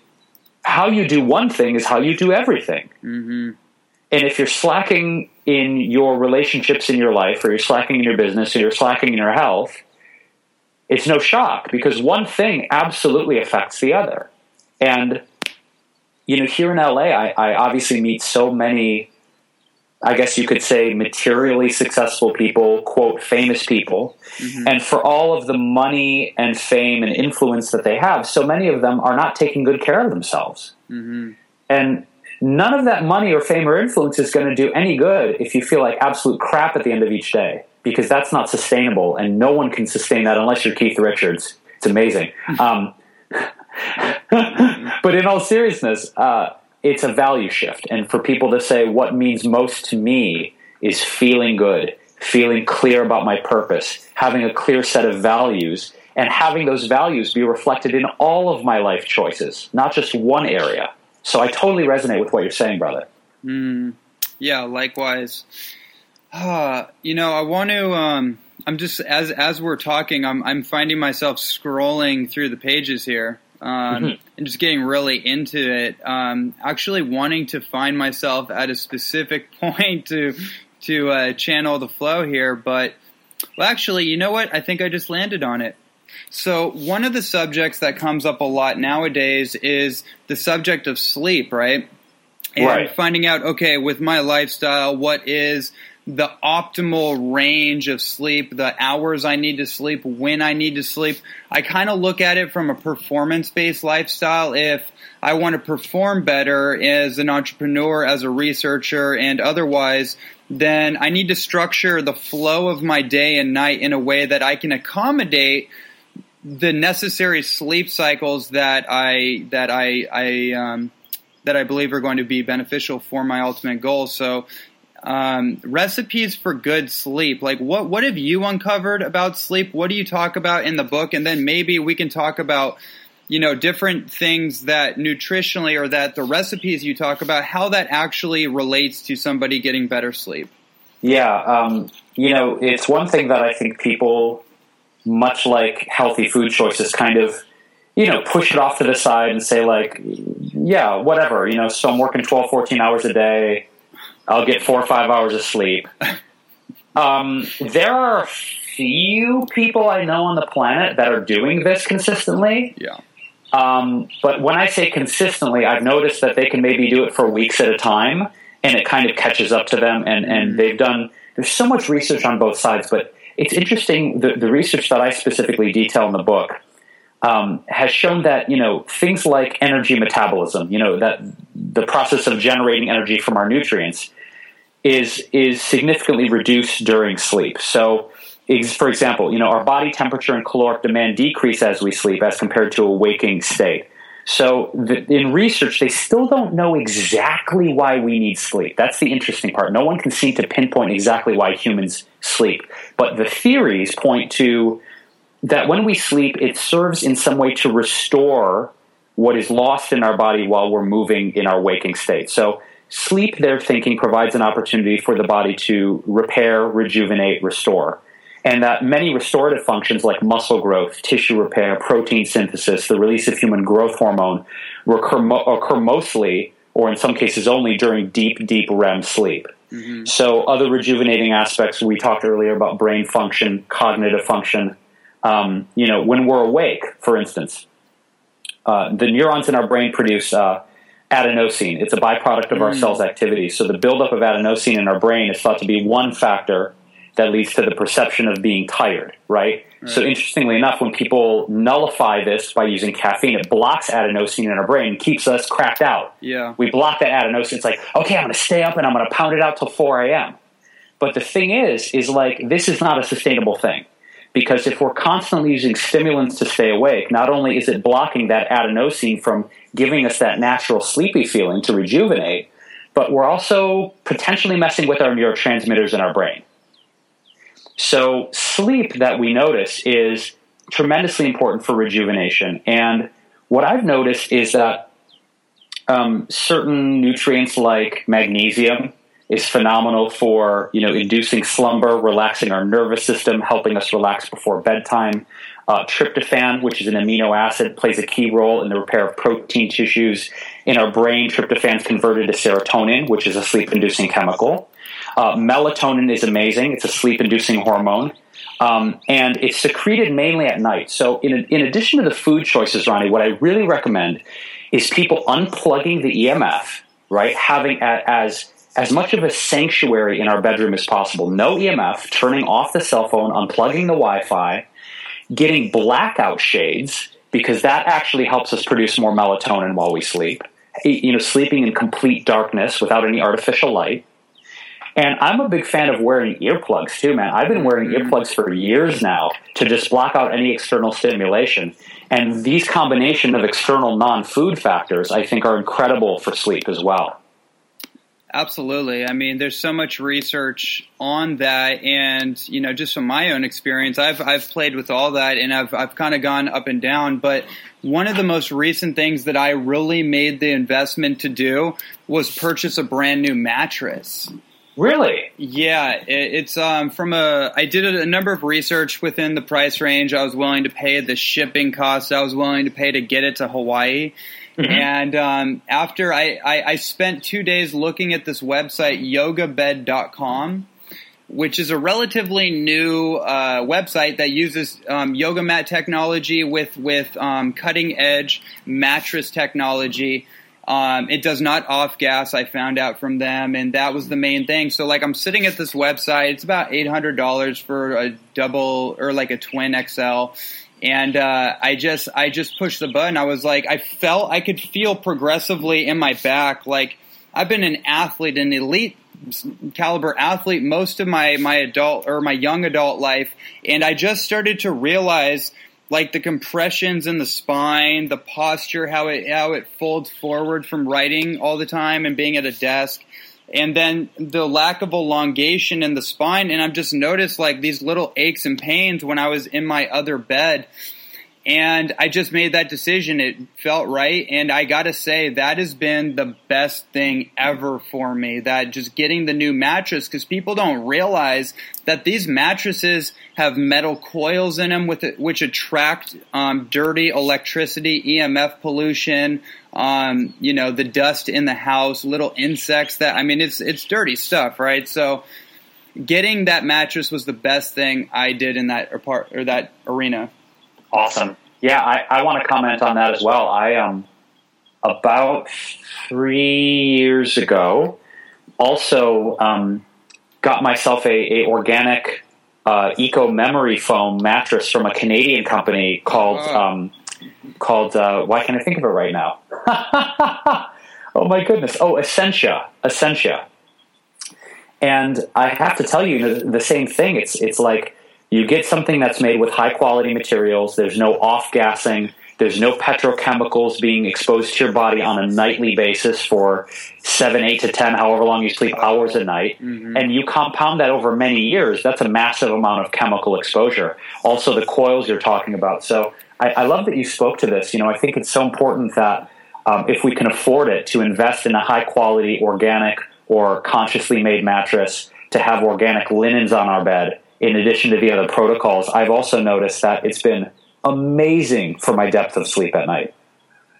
how you do one thing is how you do everything. Mm-hmm. And if you're slacking in your relationships in your life, or you're slacking in your business, or you're slacking in your health, it's no shock because one thing absolutely affects the other. And, you know, here in LA, I, I obviously meet so many I guess you could say, materially successful people, quote, famous people. Mm-hmm. And for all of the money and fame and influence that they have, so many of them are not taking good care of themselves. Mm-hmm. And none of that money or fame or influence is going to do any good if you feel like absolute crap at the end of each day, because that's not sustainable. And no one can sustain that unless you're Keith Richards. It's amazing. [laughs] Um, [laughs] but in all seriousness, uh, it's a value shift. And for people to say, what means most to me is feeling good, feeling clear about my purpose, having a clear set of values, and having those values be reflected in all of my life choices, not just one area. So I totally resonate with what you're saying, brother. Mm, yeah, likewise. Uh, [sighs] you know, I want to. Um, I'm just as as we're talking, I'm I'm finding myself scrolling through the pages here um, mm-hmm. and just getting really into it. Um, actually, wanting to find myself at a specific [laughs] point to to uh, channel the flow here, but well, actually, you know what? I think I just landed on it. So, one of the subjects that comes up a lot nowadays is the subject of sleep, right? And right. finding out, okay, with my lifestyle, what is the optimal range of sleep, the hours I need to sleep, when I need to sleep. I kind of look at it from a performance based lifestyle. If I want to perform better as an entrepreneur, as a researcher, and otherwise, then I need to structure the flow of my day and night in a way that I can accommodate the necessary sleep cycles that I that I, I um, that I believe are going to be beneficial for my ultimate goal. So um, recipes for good sleep. Like what what have you uncovered about sleep? What do you talk about in the book? And then maybe we can talk about you know different things that nutritionally or that the recipes you talk about how that actually relates to somebody getting better sleep. Yeah, um, you know, it's one thing that I think people, much like healthy food choices, kind of you know, push it off to the side and say like, yeah, whatever, you know, so I'm working 12, 14 hours a day I'll get four or five hours of sleep. Um, there are a few people I know on the planet that are doing this consistently. Yeah. Um, but when I say consistently, I've noticed that they can maybe do it for weeks at a time, and it kind of catches up to them. And, and mm-hmm. they've done. There's so much research on both sides, but it's interesting. The, the research that I specifically detail in the book um, has shown that you know things like energy metabolism, you know that the process of generating energy from our nutrients is is significantly reduced during sleep. So, for example, you know our body temperature and caloric demand decrease as we sleep as compared to a waking state. So, the, in research, they still don't know exactly why we need sleep. That's the interesting part. No one can seem to pinpoint exactly why humans sleep, but the theories point to that when we sleep, it serves in some way to restore what is lost in our body while we're moving in our waking state. So Sleep, they're thinking, provides an opportunity for the body to repair, rejuvenate, restore. And that many restorative functions like muscle growth, tissue repair, protein synthesis, the release of human growth hormone occur, mo- occur mostly, or in some cases only, during deep, deep REM sleep. Mm-hmm. So, other rejuvenating aspects, we talked earlier about brain function, cognitive function. Um, you know, when we're awake, for instance, uh, the neurons in our brain produce uh, adenosine. It's a byproduct of our mm. cell's activity. So the buildup of adenosine in our brain is thought to be one factor that leads to the perception of being tired, right? right? So interestingly enough, when people nullify this by using caffeine, it blocks adenosine in our brain, keeps us cracked out. Yeah. We block that adenosine. It's like, okay, I'm going to stay up and I'm going to pound it out till 4 a.m. But the thing is, is like, this is not a sustainable thing. Because if we're constantly using stimulants to stay awake, not only is it blocking that adenosine from giving us that natural sleepy feeling to rejuvenate, but we're also potentially messing with our neurotransmitters in our brain. So, sleep that we notice is tremendously important for rejuvenation. And what I've noticed is that um, certain nutrients like magnesium is phenomenal for you know inducing slumber, relaxing our nervous system, helping us relax before bedtime. Uh, tryptophan, which is an amino acid, plays a key role in the repair of protein tissues in our brain. Tryptophan is converted to serotonin, which is a sleep-inducing chemical. Uh, melatonin is amazing; it's a sleep-inducing hormone. Um, and it's secreted mainly at night. So, in, in addition to the food choices, Ronnie, what I really recommend is people unplugging the EMF, right? Having a, as as much of a sanctuary in our bedroom as possible. No EMF, turning off the cell phone, unplugging the Wi Fi, getting blackout shades, because that actually helps us produce more melatonin while we sleep. You know, sleeping in complete darkness without any artificial light. And I'm a big fan of wearing earplugs too, man. I've been wearing mm-hmm. earplugs for years now to just block out any external stimulation. And these combination of external non-food factors, I think, are incredible for sleep as well. Absolutely. I mean, there's so much research on that, and you know, just from my own experience, I've I've played with all that, and I've I've kind of gone up and down. But one of the most recent things that I really made the investment to do was purchase a brand new mattress. Really? Yeah, it, it's um, from a. I did a, a, number of research within the price range I was willing to pay, the shipping costs I was willing to pay to get it to Hawaii. Mm-hmm. And um, after I, I, I, spent two days looking at this website, yogabed.com, which is a relatively new uh, website that uses um, yoga mat technology with, with um, cutting edge mattress technology. Um, it does not off gas. I found out from them, and that was the main thing. So, like, I'm sitting at this website. It's about eight hundred dollars for a double or like a twin XL, and uh, I just I just pushed the button. I was like, I felt I could feel progressively in my back. Like I've been an athlete, an elite caliber athlete most of my my adult or my young adult life, and I just started to realize like the compressions in the spine, the posture, how it how it folds forward from writing all the time and being at a desk and then the lack of elongation in the spine. And i've just noticed like these little aches and pains when i was in my other bed and I just made that decision. It felt right. And I got to say, that has been the best thing ever for me. That just getting the new mattress, because people don't realize that these mattresses have metal coils in them with it, which attract um, dirty electricity, EMF pollution, um, you know, the dust in the house, little insects that, I mean, it's, it's dirty stuff, right? So, getting that mattress was the best thing I did in that apart or that arena. Awesome. Yeah, I, I want to comment on that as well. I um about three years ago also um, got myself a, a organic uh, eco memory foam mattress from a Canadian company called um, called uh, why can't I think of it right now? [laughs] oh my goodness! Oh, Essentia, Essentia. And I have to tell you the same thing. It's it's like you get something that's made with high quality materials. There's no off gassing. There's no petrochemicals being exposed to your body on a nightly basis for seven, eight to ten, however long you sleep, hours a night. Mm-hmm. And you compound that over many years. That's a massive amount of chemical exposure. Also, the coils you're talking about. So I, I love that you spoke to this. You know, I think it's so important that um, if we can afford it, to invest in a high quality organic or consciously made mattress, to have organic linens on our bed in addition to the other protocols, I've also noticed that it's been amazing for my depth of sleep at night.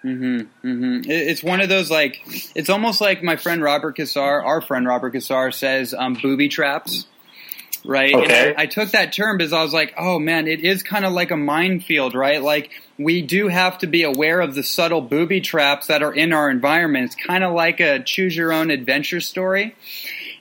Mm-hmm, mm-hmm. It's one of those like it's almost like my friend Robert Cassar, our friend Robert Cassar says um, booby traps, right? Okay. I, I, took that term because I was like, oh man, it is kind of like a minefield, right? Like we do have to be aware of the subtle booby traps that are in our environment. It's kind of like a choose your own adventure story.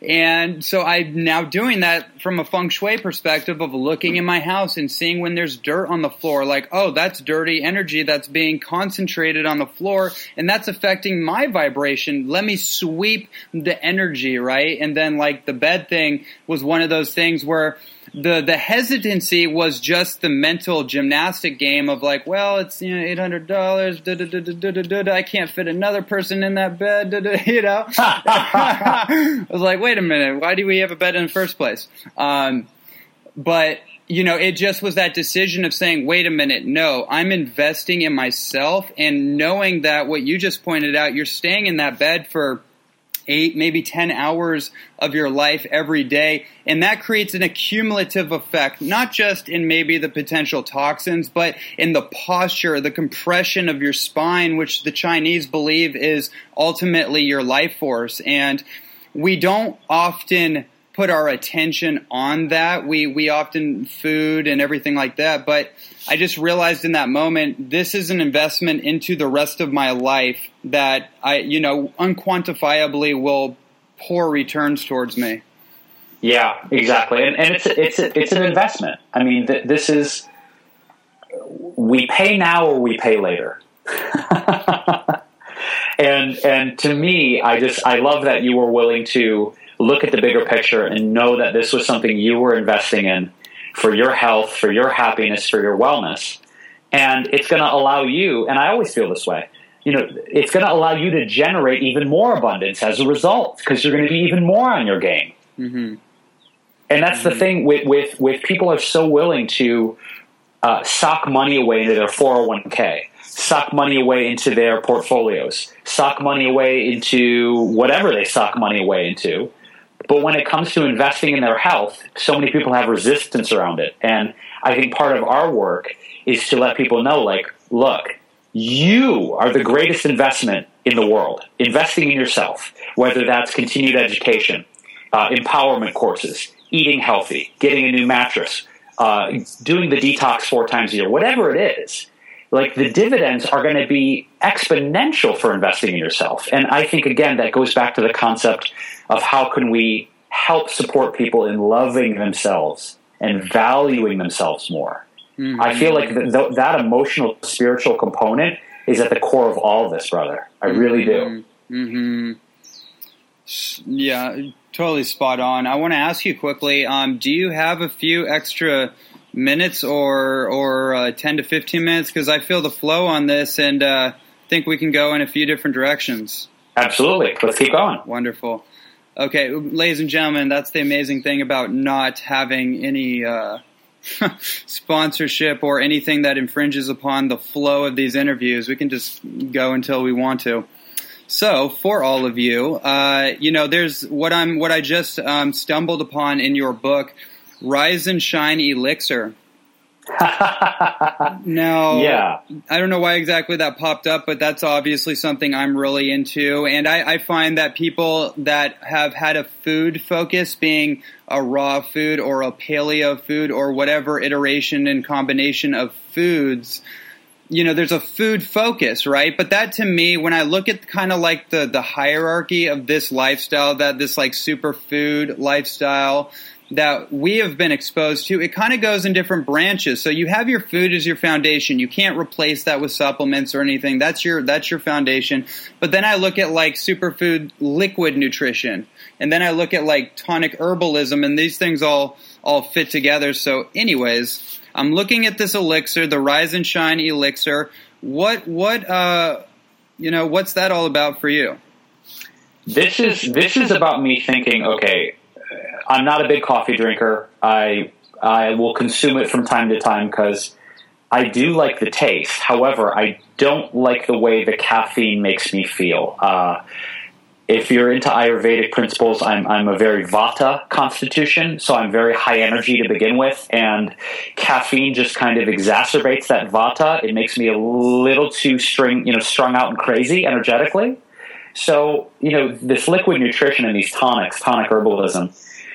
And so I'm now doing that from a feng shui perspective of looking in my house and seeing when there's dirt on the floor, like, oh, that's dirty energy that's being concentrated on the floor and that's affecting my vibration. Let me sweep the energy, right? And then like the bed thing was one of those things where the the hesitancy was just the mental gymnastic game of like, well, it's you know eight hundred dollars. I can't fit another person in that bed. [laughs] You know, [laughs] I was like, wait a minute, why do we have a bed in the first place? Um, but you know, it just was that decision of saying, wait a minute, no, I'm investing in myself and knowing that what you just pointed out, you're staying in that bed for eight, maybe 10 hours of your life every day. And that creates an accumulative effect, not just in maybe the potential toxins, but in the posture, the compression of your spine, which the Chinese believe is ultimately your life force. And we don't often put our attention on that. We we often food and everything like that, but I just realized in that moment this is an investment into the rest of my life that I you know unquantifiably will pour returns towards me. Yeah, exactly, and, and it's it's it's an investment. I mean, th- this is we pay now or we pay later. [laughs] and and to me, I just I love that you were willing to look at the bigger picture and know that this was something you were investing in for your health, for your happiness, for your wellness. And it's going to allow you, and I always feel this way, you know, it's going to allow you to generate even more abundance as a result because you're going to be even more on your game. Mm-hmm. And that's mm-hmm. the thing with, with, with people are so willing to uh, sock money away into their 401k, sock money away into their portfolios, sock money away into whatever they sock money away into. But when it comes to investing in their health, so many people have resistance around it. And I think part of our work is to let people know, like, look, you are the greatest investment in the world. Investing in yourself, whether that's continued education, uh, empowerment courses, eating healthy, getting a new mattress, uh, doing the detox four times a year, whatever it is. Like the dividends are going to be exponential for investing in yourself. And I think, again, that goes back to the concept of how can we help support people in loving themselves and valuing themselves more. Mm-hmm. I feel like th- th- that emotional, spiritual component is at the core of all of this, brother. I really do. Mm-hmm. Yeah, totally spot on. I want to ask you quickly: um, Do you have a few extra minutes or or uh, ten to fifteen minutes? Because I feel the flow on this, and uh, think we can go in a few different directions. Absolutely. Let's keep going. Wonderful. Okay, ladies and gentlemen, that's the amazing thing about not having any uh, [laughs] sponsorship or anything that infringes upon the flow of these interviews. We can just go until we want to. So, for all of you, uh, you know, there's what I'm, what I just um, stumbled upon in your book, Rise and Shine Elixir. [laughs] now, yeah. I don't know why exactly that popped up, but that's obviously something I'm really into. And I, I, find that people that have had a food focus, being a raw food or a paleo food or whatever iteration and combination of foods, you know, there's a food focus, right? But that to me, when I look at kind of like the, the hierarchy of this lifestyle, that this like superfood lifestyle, that we have been exposed to, it kind of goes in different branches. So you have your food as your foundation. You can't replace that with supplements or anything. That's your that's your foundation. But then I look at like superfood liquid nutrition. And then I look at like tonic herbalism and these things all all fit together. So anyways, I'm looking at this elixir, the Rise and Shine elixir. What what uh you know, what's that all about for you? This is this is about me thinking, okay, I'm not a big coffee drinker. I I will consume it from time to time because I do like the taste. However, I don't like the way the caffeine makes me feel. Uh, if you're into Ayurvedic principles, I'm, I'm a very Vata constitution, so I'm very high energy to begin with, and caffeine just kind of exacerbates that Vata. It makes me a little too string, you know, strung out and crazy energetically. So, you know, this liquid nutrition and these tonics, tonic herbalism,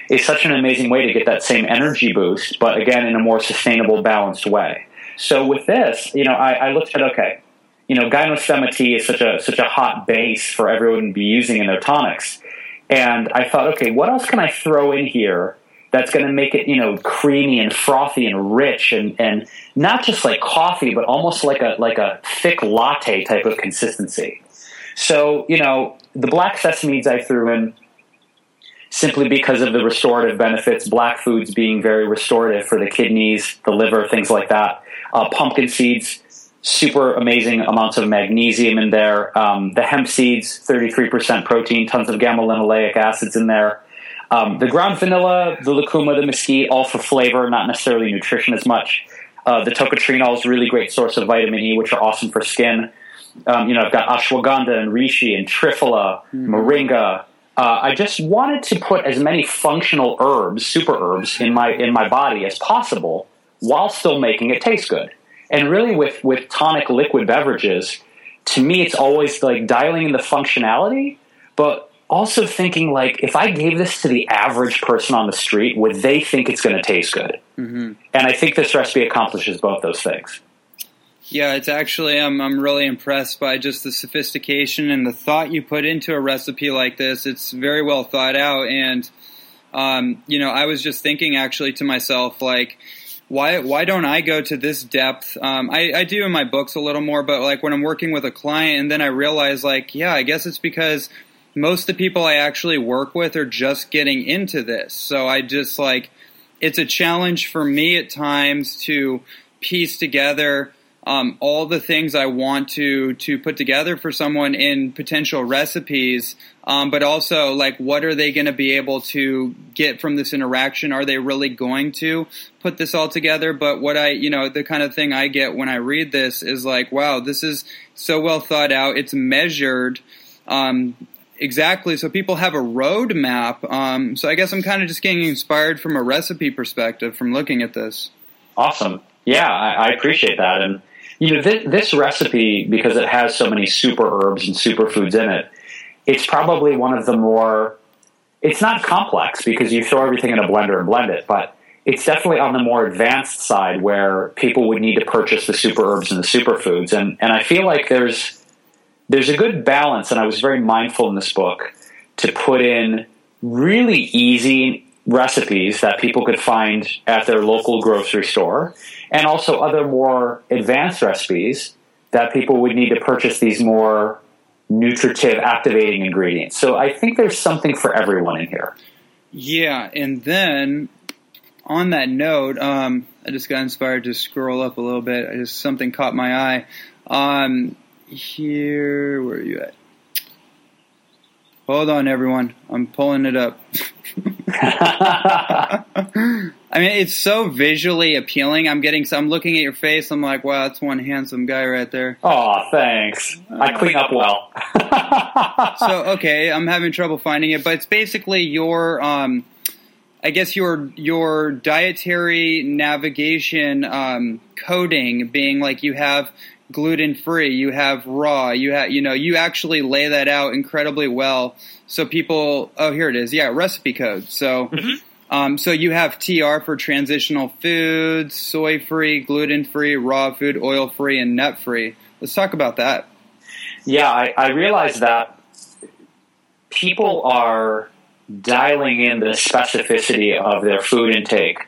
is such an amazing way to get that same energy boost, but again, in a more sustainable, balanced way. So with this, you know, I, I looked at, okay, you know, gynostemma tea is such a, such a hot base for everyone to be using in their tonics. And I thought, okay, what else can I throw in here that's going to make it, you know, creamy and frothy and rich and, and not just like coffee, but almost like a, like a thick latte type of consistency. So, you know, the black sesames I threw in, simply because of the restorative benefits, black foods being very restorative for the kidneys, the liver, things like that. Uh, pumpkin seeds, super amazing amounts of magnesium in there. Um, the hemp seeds, 33% protein, tons of gamma linoleic acids in there. Um, the ground vanilla, the lucuma, the mesquite, all for flavor, not necessarily nutrition as much. Uh, the tocotrienol is a really great source of vitamin E, which are awesome for skin. Um, you know, I've got ashwagandha and reishi and triphala, mm. moringa, uh, I just wanted to put as many functional herbs, super herbs, in my in my body as possible, while still making it taste good. And really, with with tonic liquid beverages, to me, it's always like dialing in the functionality, but also thinking like, if I gave this to the average person on the street, would they think it's going to taste good? Mm-hmm. And I think this recipe accomplishes both those things. Yeah, it's actually I'm I'm really impressed by just the sophistication and the thought you put into a recipe like this. It's very well thought out, and um, you know, I was just thinking actually to myself like. Why, why don't I go to this depth? Um, I, I do in my books a little more, but like when I'm working with a client and then I realize like, yeah, I guess it's because most of the people I actually work with are just getting into this. So I just like, it's a challenge for me at times to piece together um, all the things I want to to put together for someone in potential recipes, um, but also like what are they going to be able to get from this interaction? Are they really going to put this all together? But what I you know the kind of thing I get when I read this is like, wow, this is so well thought out. It's measured. Um, exactly. So people have a roadmap. Um, so I guess I'm kind of just getting inspired from a recipe perspective from looking at this. Awesome. Yeah, I, I appreciate that. And you know, this, recipe, because it has so many super herbs and superfoods in it, it's probably one of the more, it's not complex because you throw everything in a blender and blend it, but it's definitely on the more advanced side where people would need to purchase the super herbs and the superfoods. And, and I feel like there's, there's a good balance, and I was very mindful in this book to put in really easy recipes that people could find at their local grocery store, and also other more advanced recipes that people would need to purchase these more nutritive activating ingredients. So I think there's something for everyone in here. Yeah, and then on that note, um, I just got inspired to scroll up a little bit. I just something caught my eye. Um, here, where are you at? Hold on, everyone. I'm pulling it up. [laughs] I mean, it's so visually appealing. I'm getting, so I'm looking at your face. I'm like, wow, that's one handsome guy right there. Oh, thanks. I clean up well. [laughs] so, okay, I'm having trouble finding it, but it's basically your, um, I guess your your dietary navigation um, coding being like you have gluten free, you have raw, you have you know you actually lay that out incredibly well. So people, oh here it is, yeah, recipe code. So. Mm-hmm. Um, so you have TR for transitional foods, soy free, gluten free, raw food, oil free, and nut free. Let's talk about that. Yeah, I, I realize that people are dialing in the specificity of their food intake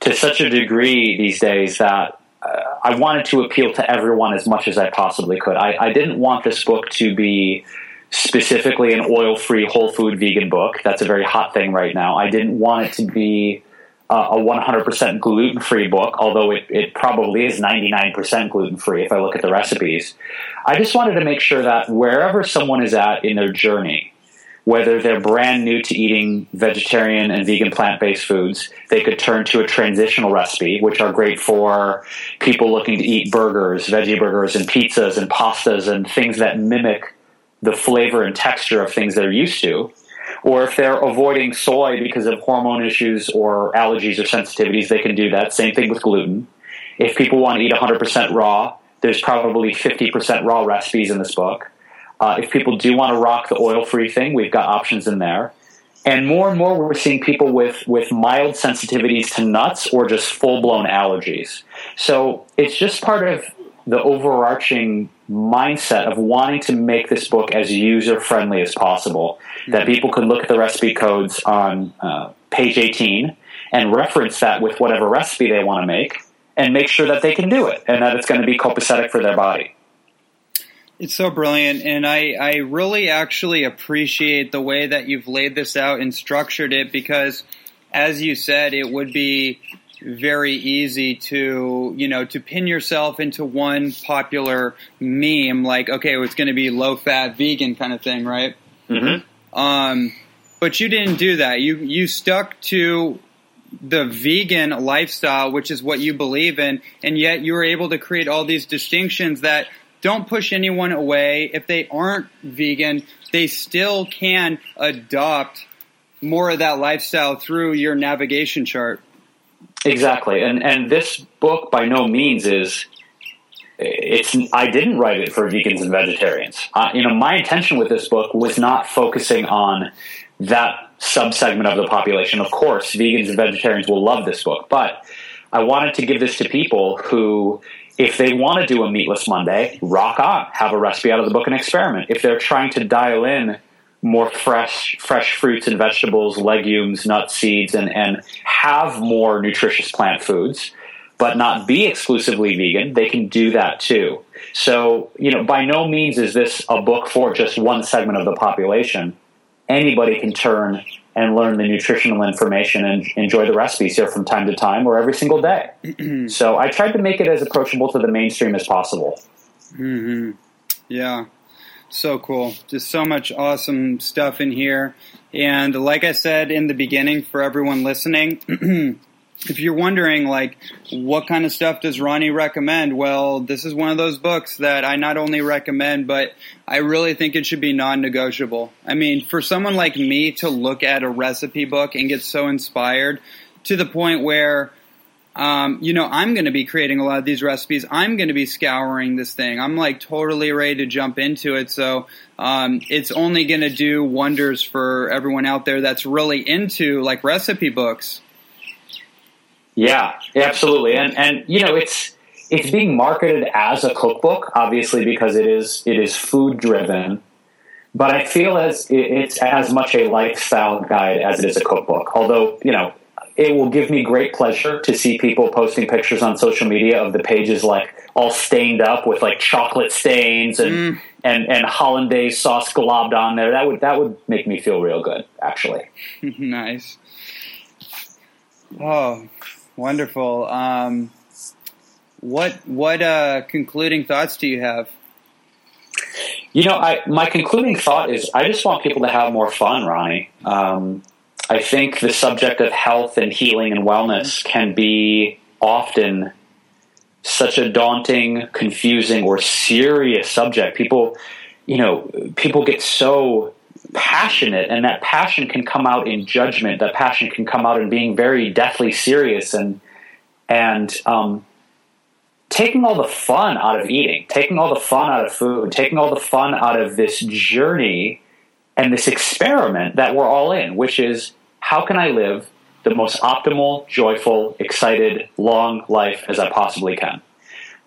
to such a degree these days that uh, I wanted to appeal to everyone as much as I possibly could. I, I didn't want this book to be specifically an oil free, whole food vegan book. That's a very hot thing right now. I didn't want it to be uh, a 100% gluten free book, although it, it probably is 99% gluten free if I look at the recipes. I just wanted to make sure that wherever someone is at in their journey, whether they're brand new to eating vegetarian and vegan plant based foods, they could turn to a transitional recipe, which are great for people looking to eat burgers, veggie burgers, and pizzas and pastas and things that mimic the flavor and texture of things they're used to. Or if they're avoiding soy because of hormone issues or allergies or sensitivities, they can do that. Same thing with gluten. If people want to eat 100% raw, there's probably 50% raw recipes in this book. Uh, if people do want to rock the oil free thing, we've got options in there. And more and more, we're seeing people with, with mild sensitivities to nuts or just full blown allergies. So it's just part of the overarching mindset of wanting to make this book as user friendly as possible. That people could look at the recipe codes on uh, page 18 and reference that with whatever recipe they want to make and make sure that they can do it and that it's going to be copacetic for their body. It's so brilliant, and I, I really actually appreciate the way that you've laid this out and structured it because, as you said, it would be very easy to you know to pin yourself into one popular meme like okay it's going to be low fat vegan kind of thing right mm-hmm. um, but you didn't do that you you stuck to the vegan lifestyle which is what you believe in and yet you were able to create all these distinctions that don't push anyone away. If they aren't vegan, they still can adopt more of that lifestyle through your navigation chart. Exactly. And and this book by no means is it's I didn't write it for vegans and vegetarians. Uh, you know, my intention with this book was not focusing on that subsegment of the population. Of course, vegans and vegetarians will love this book, but I wanted to give this to people who If they want to do a meatless Monday, rock on, have a recipe out of the book and experiment. If they're trying to dial in more fresh fresh fruits and vegetables, legumes, nuts, seeds, and, and have more nutritious plant foods, but not be exclusively vegan, they can do that too. So, you know, by no means is this a book for just one segment of the population. Anybody can turn and learn the nutritional information and enjoy the recipes here from time to time or every single day. [clears throat] so I tried to make it as approachable to the mainstream as possible. Mm-hmm. Yeah, so cool. Just so much awesome stuff in here. And like I said in the beginning, for everyone listening, [clears throat] if you're wondering like what kind of stuff does Ronnie recommend, well, this is one of those books that I not only recommend, but I really think it should be non-negotiable. I mean, for someone like me to look at a recipe book and get so inspired to the point where um, you know, I'm going to be creating a lot of these recipes. I'm going to be scouring this thing. I'm like totally ready to jump into it. So um, it's only going to do wonders for everyone out there that's really into like recipe books. Yeah, absolutely. And and you know, it's it's being marketed as a cookbook, obviously because it is it is food driven. But I feel as it's as much a lifestyle guide as it is a cookbook. Although you know, it will give me great pleasure to see people posting pictures on social media of the pages like all stained up with like chocolate stains and mm. and and hollandaise sauce globbed on there. That would that would make me feel real good, actually. [laughs] nice. Oh, Wonderful. Um, what what uh, concluding thoughts do you have? You know, I, my concluding thought is I just want people to have more fun, Ronnie. Um, I think the subject of health and healing and wellness can be often such a daunting, confusing, or serious subject. People, you know, people get so passionate and that passion can come out in judgment. That passion can come out in being very deathly serious and and um, taking all the fun out of eating taking all the fun out of food taking all the fun out of this journey and this experiment that we're all in which is how can i live the most optimal joyful excited long life as i possibly can?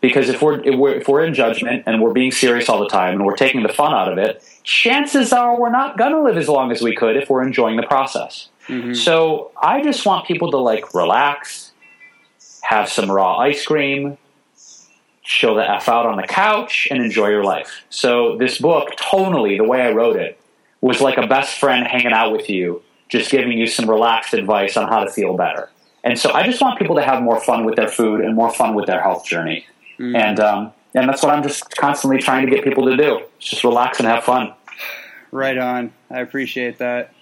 Because if we're, if we're, if we're in judgment and we're being serious all the time and we're taking the fun out of it chances are we're not going to live as long as we could if we're enjoying the process. Mm-hmm. So I just want people to like relax, have some raw ice cream, chill the F out on the couch, and enjoy your life. So this book, tonally, the way I wrote it, was like a best friend hanging out with you, just giving you some relaxed advice on how to feel better. And so I just want people to have more fun with their food and more fun with their health journey. Mm-hmm. And um, and that's what I'm just constantly trying to get people to do. Just relax and have fun. Right on. I appreciate that.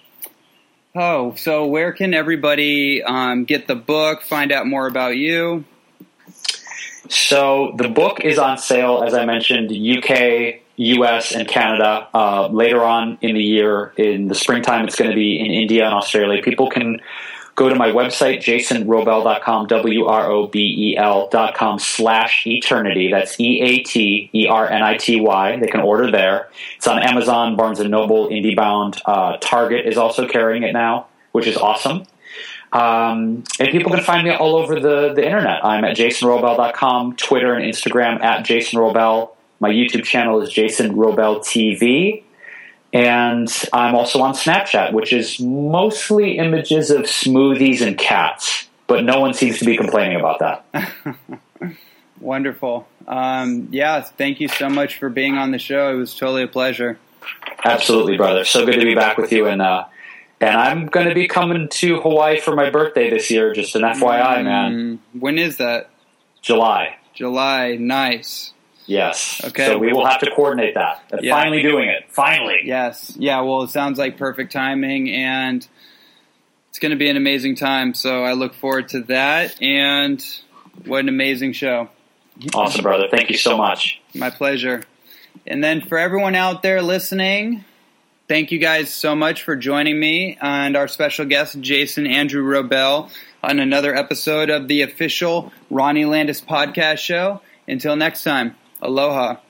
Oh, so where can everybody um, get the book, find out more about you? So the book is on sale, as I mentioned, UK, US, and Canada. Uh, later on in the year, in the springtime, it's going to be in India and Australia. People can go to my website, jasonwrobel.com, W-R-O-B-E-L.com slash eaternity. That's E-A-T-E-R-N-I-T-Y. They can order there. It's on Amazon, Barnes & Noble, IndieBound. Uh, Target is also carrying it now, which is awesome. Um, and people can find me all over the, the internet. I'm at jasonwrobel.com, Twitter and Instagram at jasonwrobel. My YouTube channel is Jason Wrobel TV. And I'm also on Snapchat, which is mostly images of smoothies and cats, but no one seems to be complaining about that. [laughs] Wonderful. Um, yeah, thank you so much for being on the show. It was totally a pleasure. Absolutely, brother. So good to be back with you. And, uh, and I'm going to be coming to Hawaii for my birthday this year, just an FYI, mm, man. When is that? July. July. Nice. Yes. Okay. So we will have to coordinate that. Yeah. Finally doing it. Finally. Yes. Yeah. Well, it sounds like perfect timing, and it's going to be an amazing time. So I look forward to that. And what an amazing show. Awesome, brother. Thank you so much. My pleasure. And then for everyone out there listening, thank you guys so much for joining me and our special guest, Jason Andrew Wrobel, on another episode of the official Ronnie Landis podcast show. Until next time. Aloha.